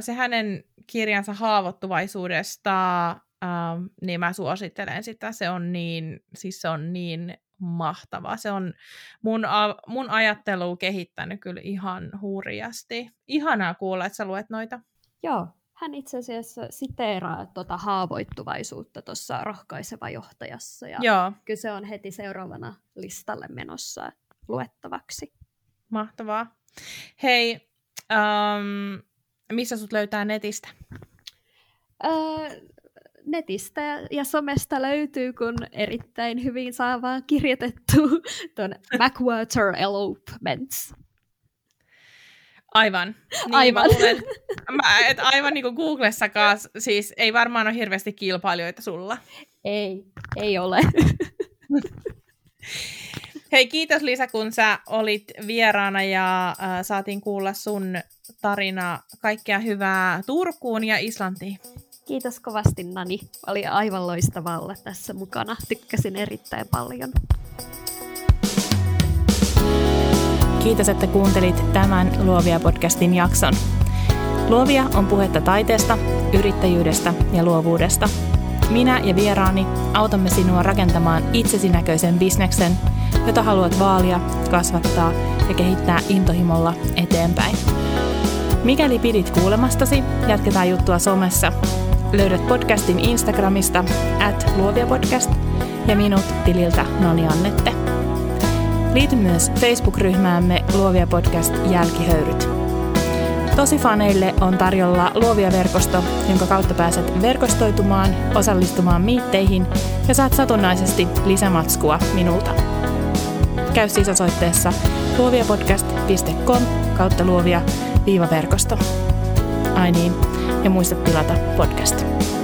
se hänen kirjansa haavoittuvaisuudesta uh, niin mä suosittelen sitä. Se on niin, siis se on niin mahtava. Se on mun, mun ajattelu kehittänyt kyllä ihan hurjasti. Ihanaa kuulla, että sä luet noita. Joo, hän itse asiassa siteeraa tuota haavoittuvaisuutta tuossa rohkaiseva johtajassa. Ja Joo. Kyllä se on heti seuraavana listalle menossa luettavaksi. Mahtavaa. Hei, um, missä sut löytää netistä? Öö, netistä ja somesta löytyy, kun erittäin hyvin saa vaan kirjoitettu tuon Backwater Elopements. Aivan. Niin, aivan. Mä luulen, mä, et aivan niin kuin Googlessakaan, siis ei varmaan ole hirveästi kilpailijoita sulla. Ei, ei ole. Hei, kiitos Lisa, kun sä olit vieraana ja äh, saatiin kuulla sun tarina. Kaikkea hyvää Turkuun ja Islantiin. Kiitos kovasti Nani. Oli aivan loistavaa olla tässä mukana. Tykkäsin erittäin paljon. Kiitos, että kuuntelit tämän Luovia-podcastin jakson. Luovia on puhetta taiteesta, yrittäjyydestä ja luovuudesta. Minä ja vieraani autamme sinua rakentamaan itsesinäköisen bisneksen, jota haluat vaalia, kasvattaa ja kehittää intohimolla eteenpäin. Mikäli pidit kuulemastasi, jatketaan juttua somessa. Löydät podcastin Instagramista at luoviapodcast ja minut tililtä Noni Annette. Liity myös Facebook-ryhmäämme Luovia Podcast Jälkihöyryt. Tosi faneille on tarjolla Luovia verkosto, jonka kautta pääset verkostoitumaan, osallistumaan miitteihin ja saat satunnaisesti lisämatskua minulta. Käy siis osoitteessa luoviapodcast.com kautta luovia viivaverkosto. Ai niin, ja muista tilata podcast.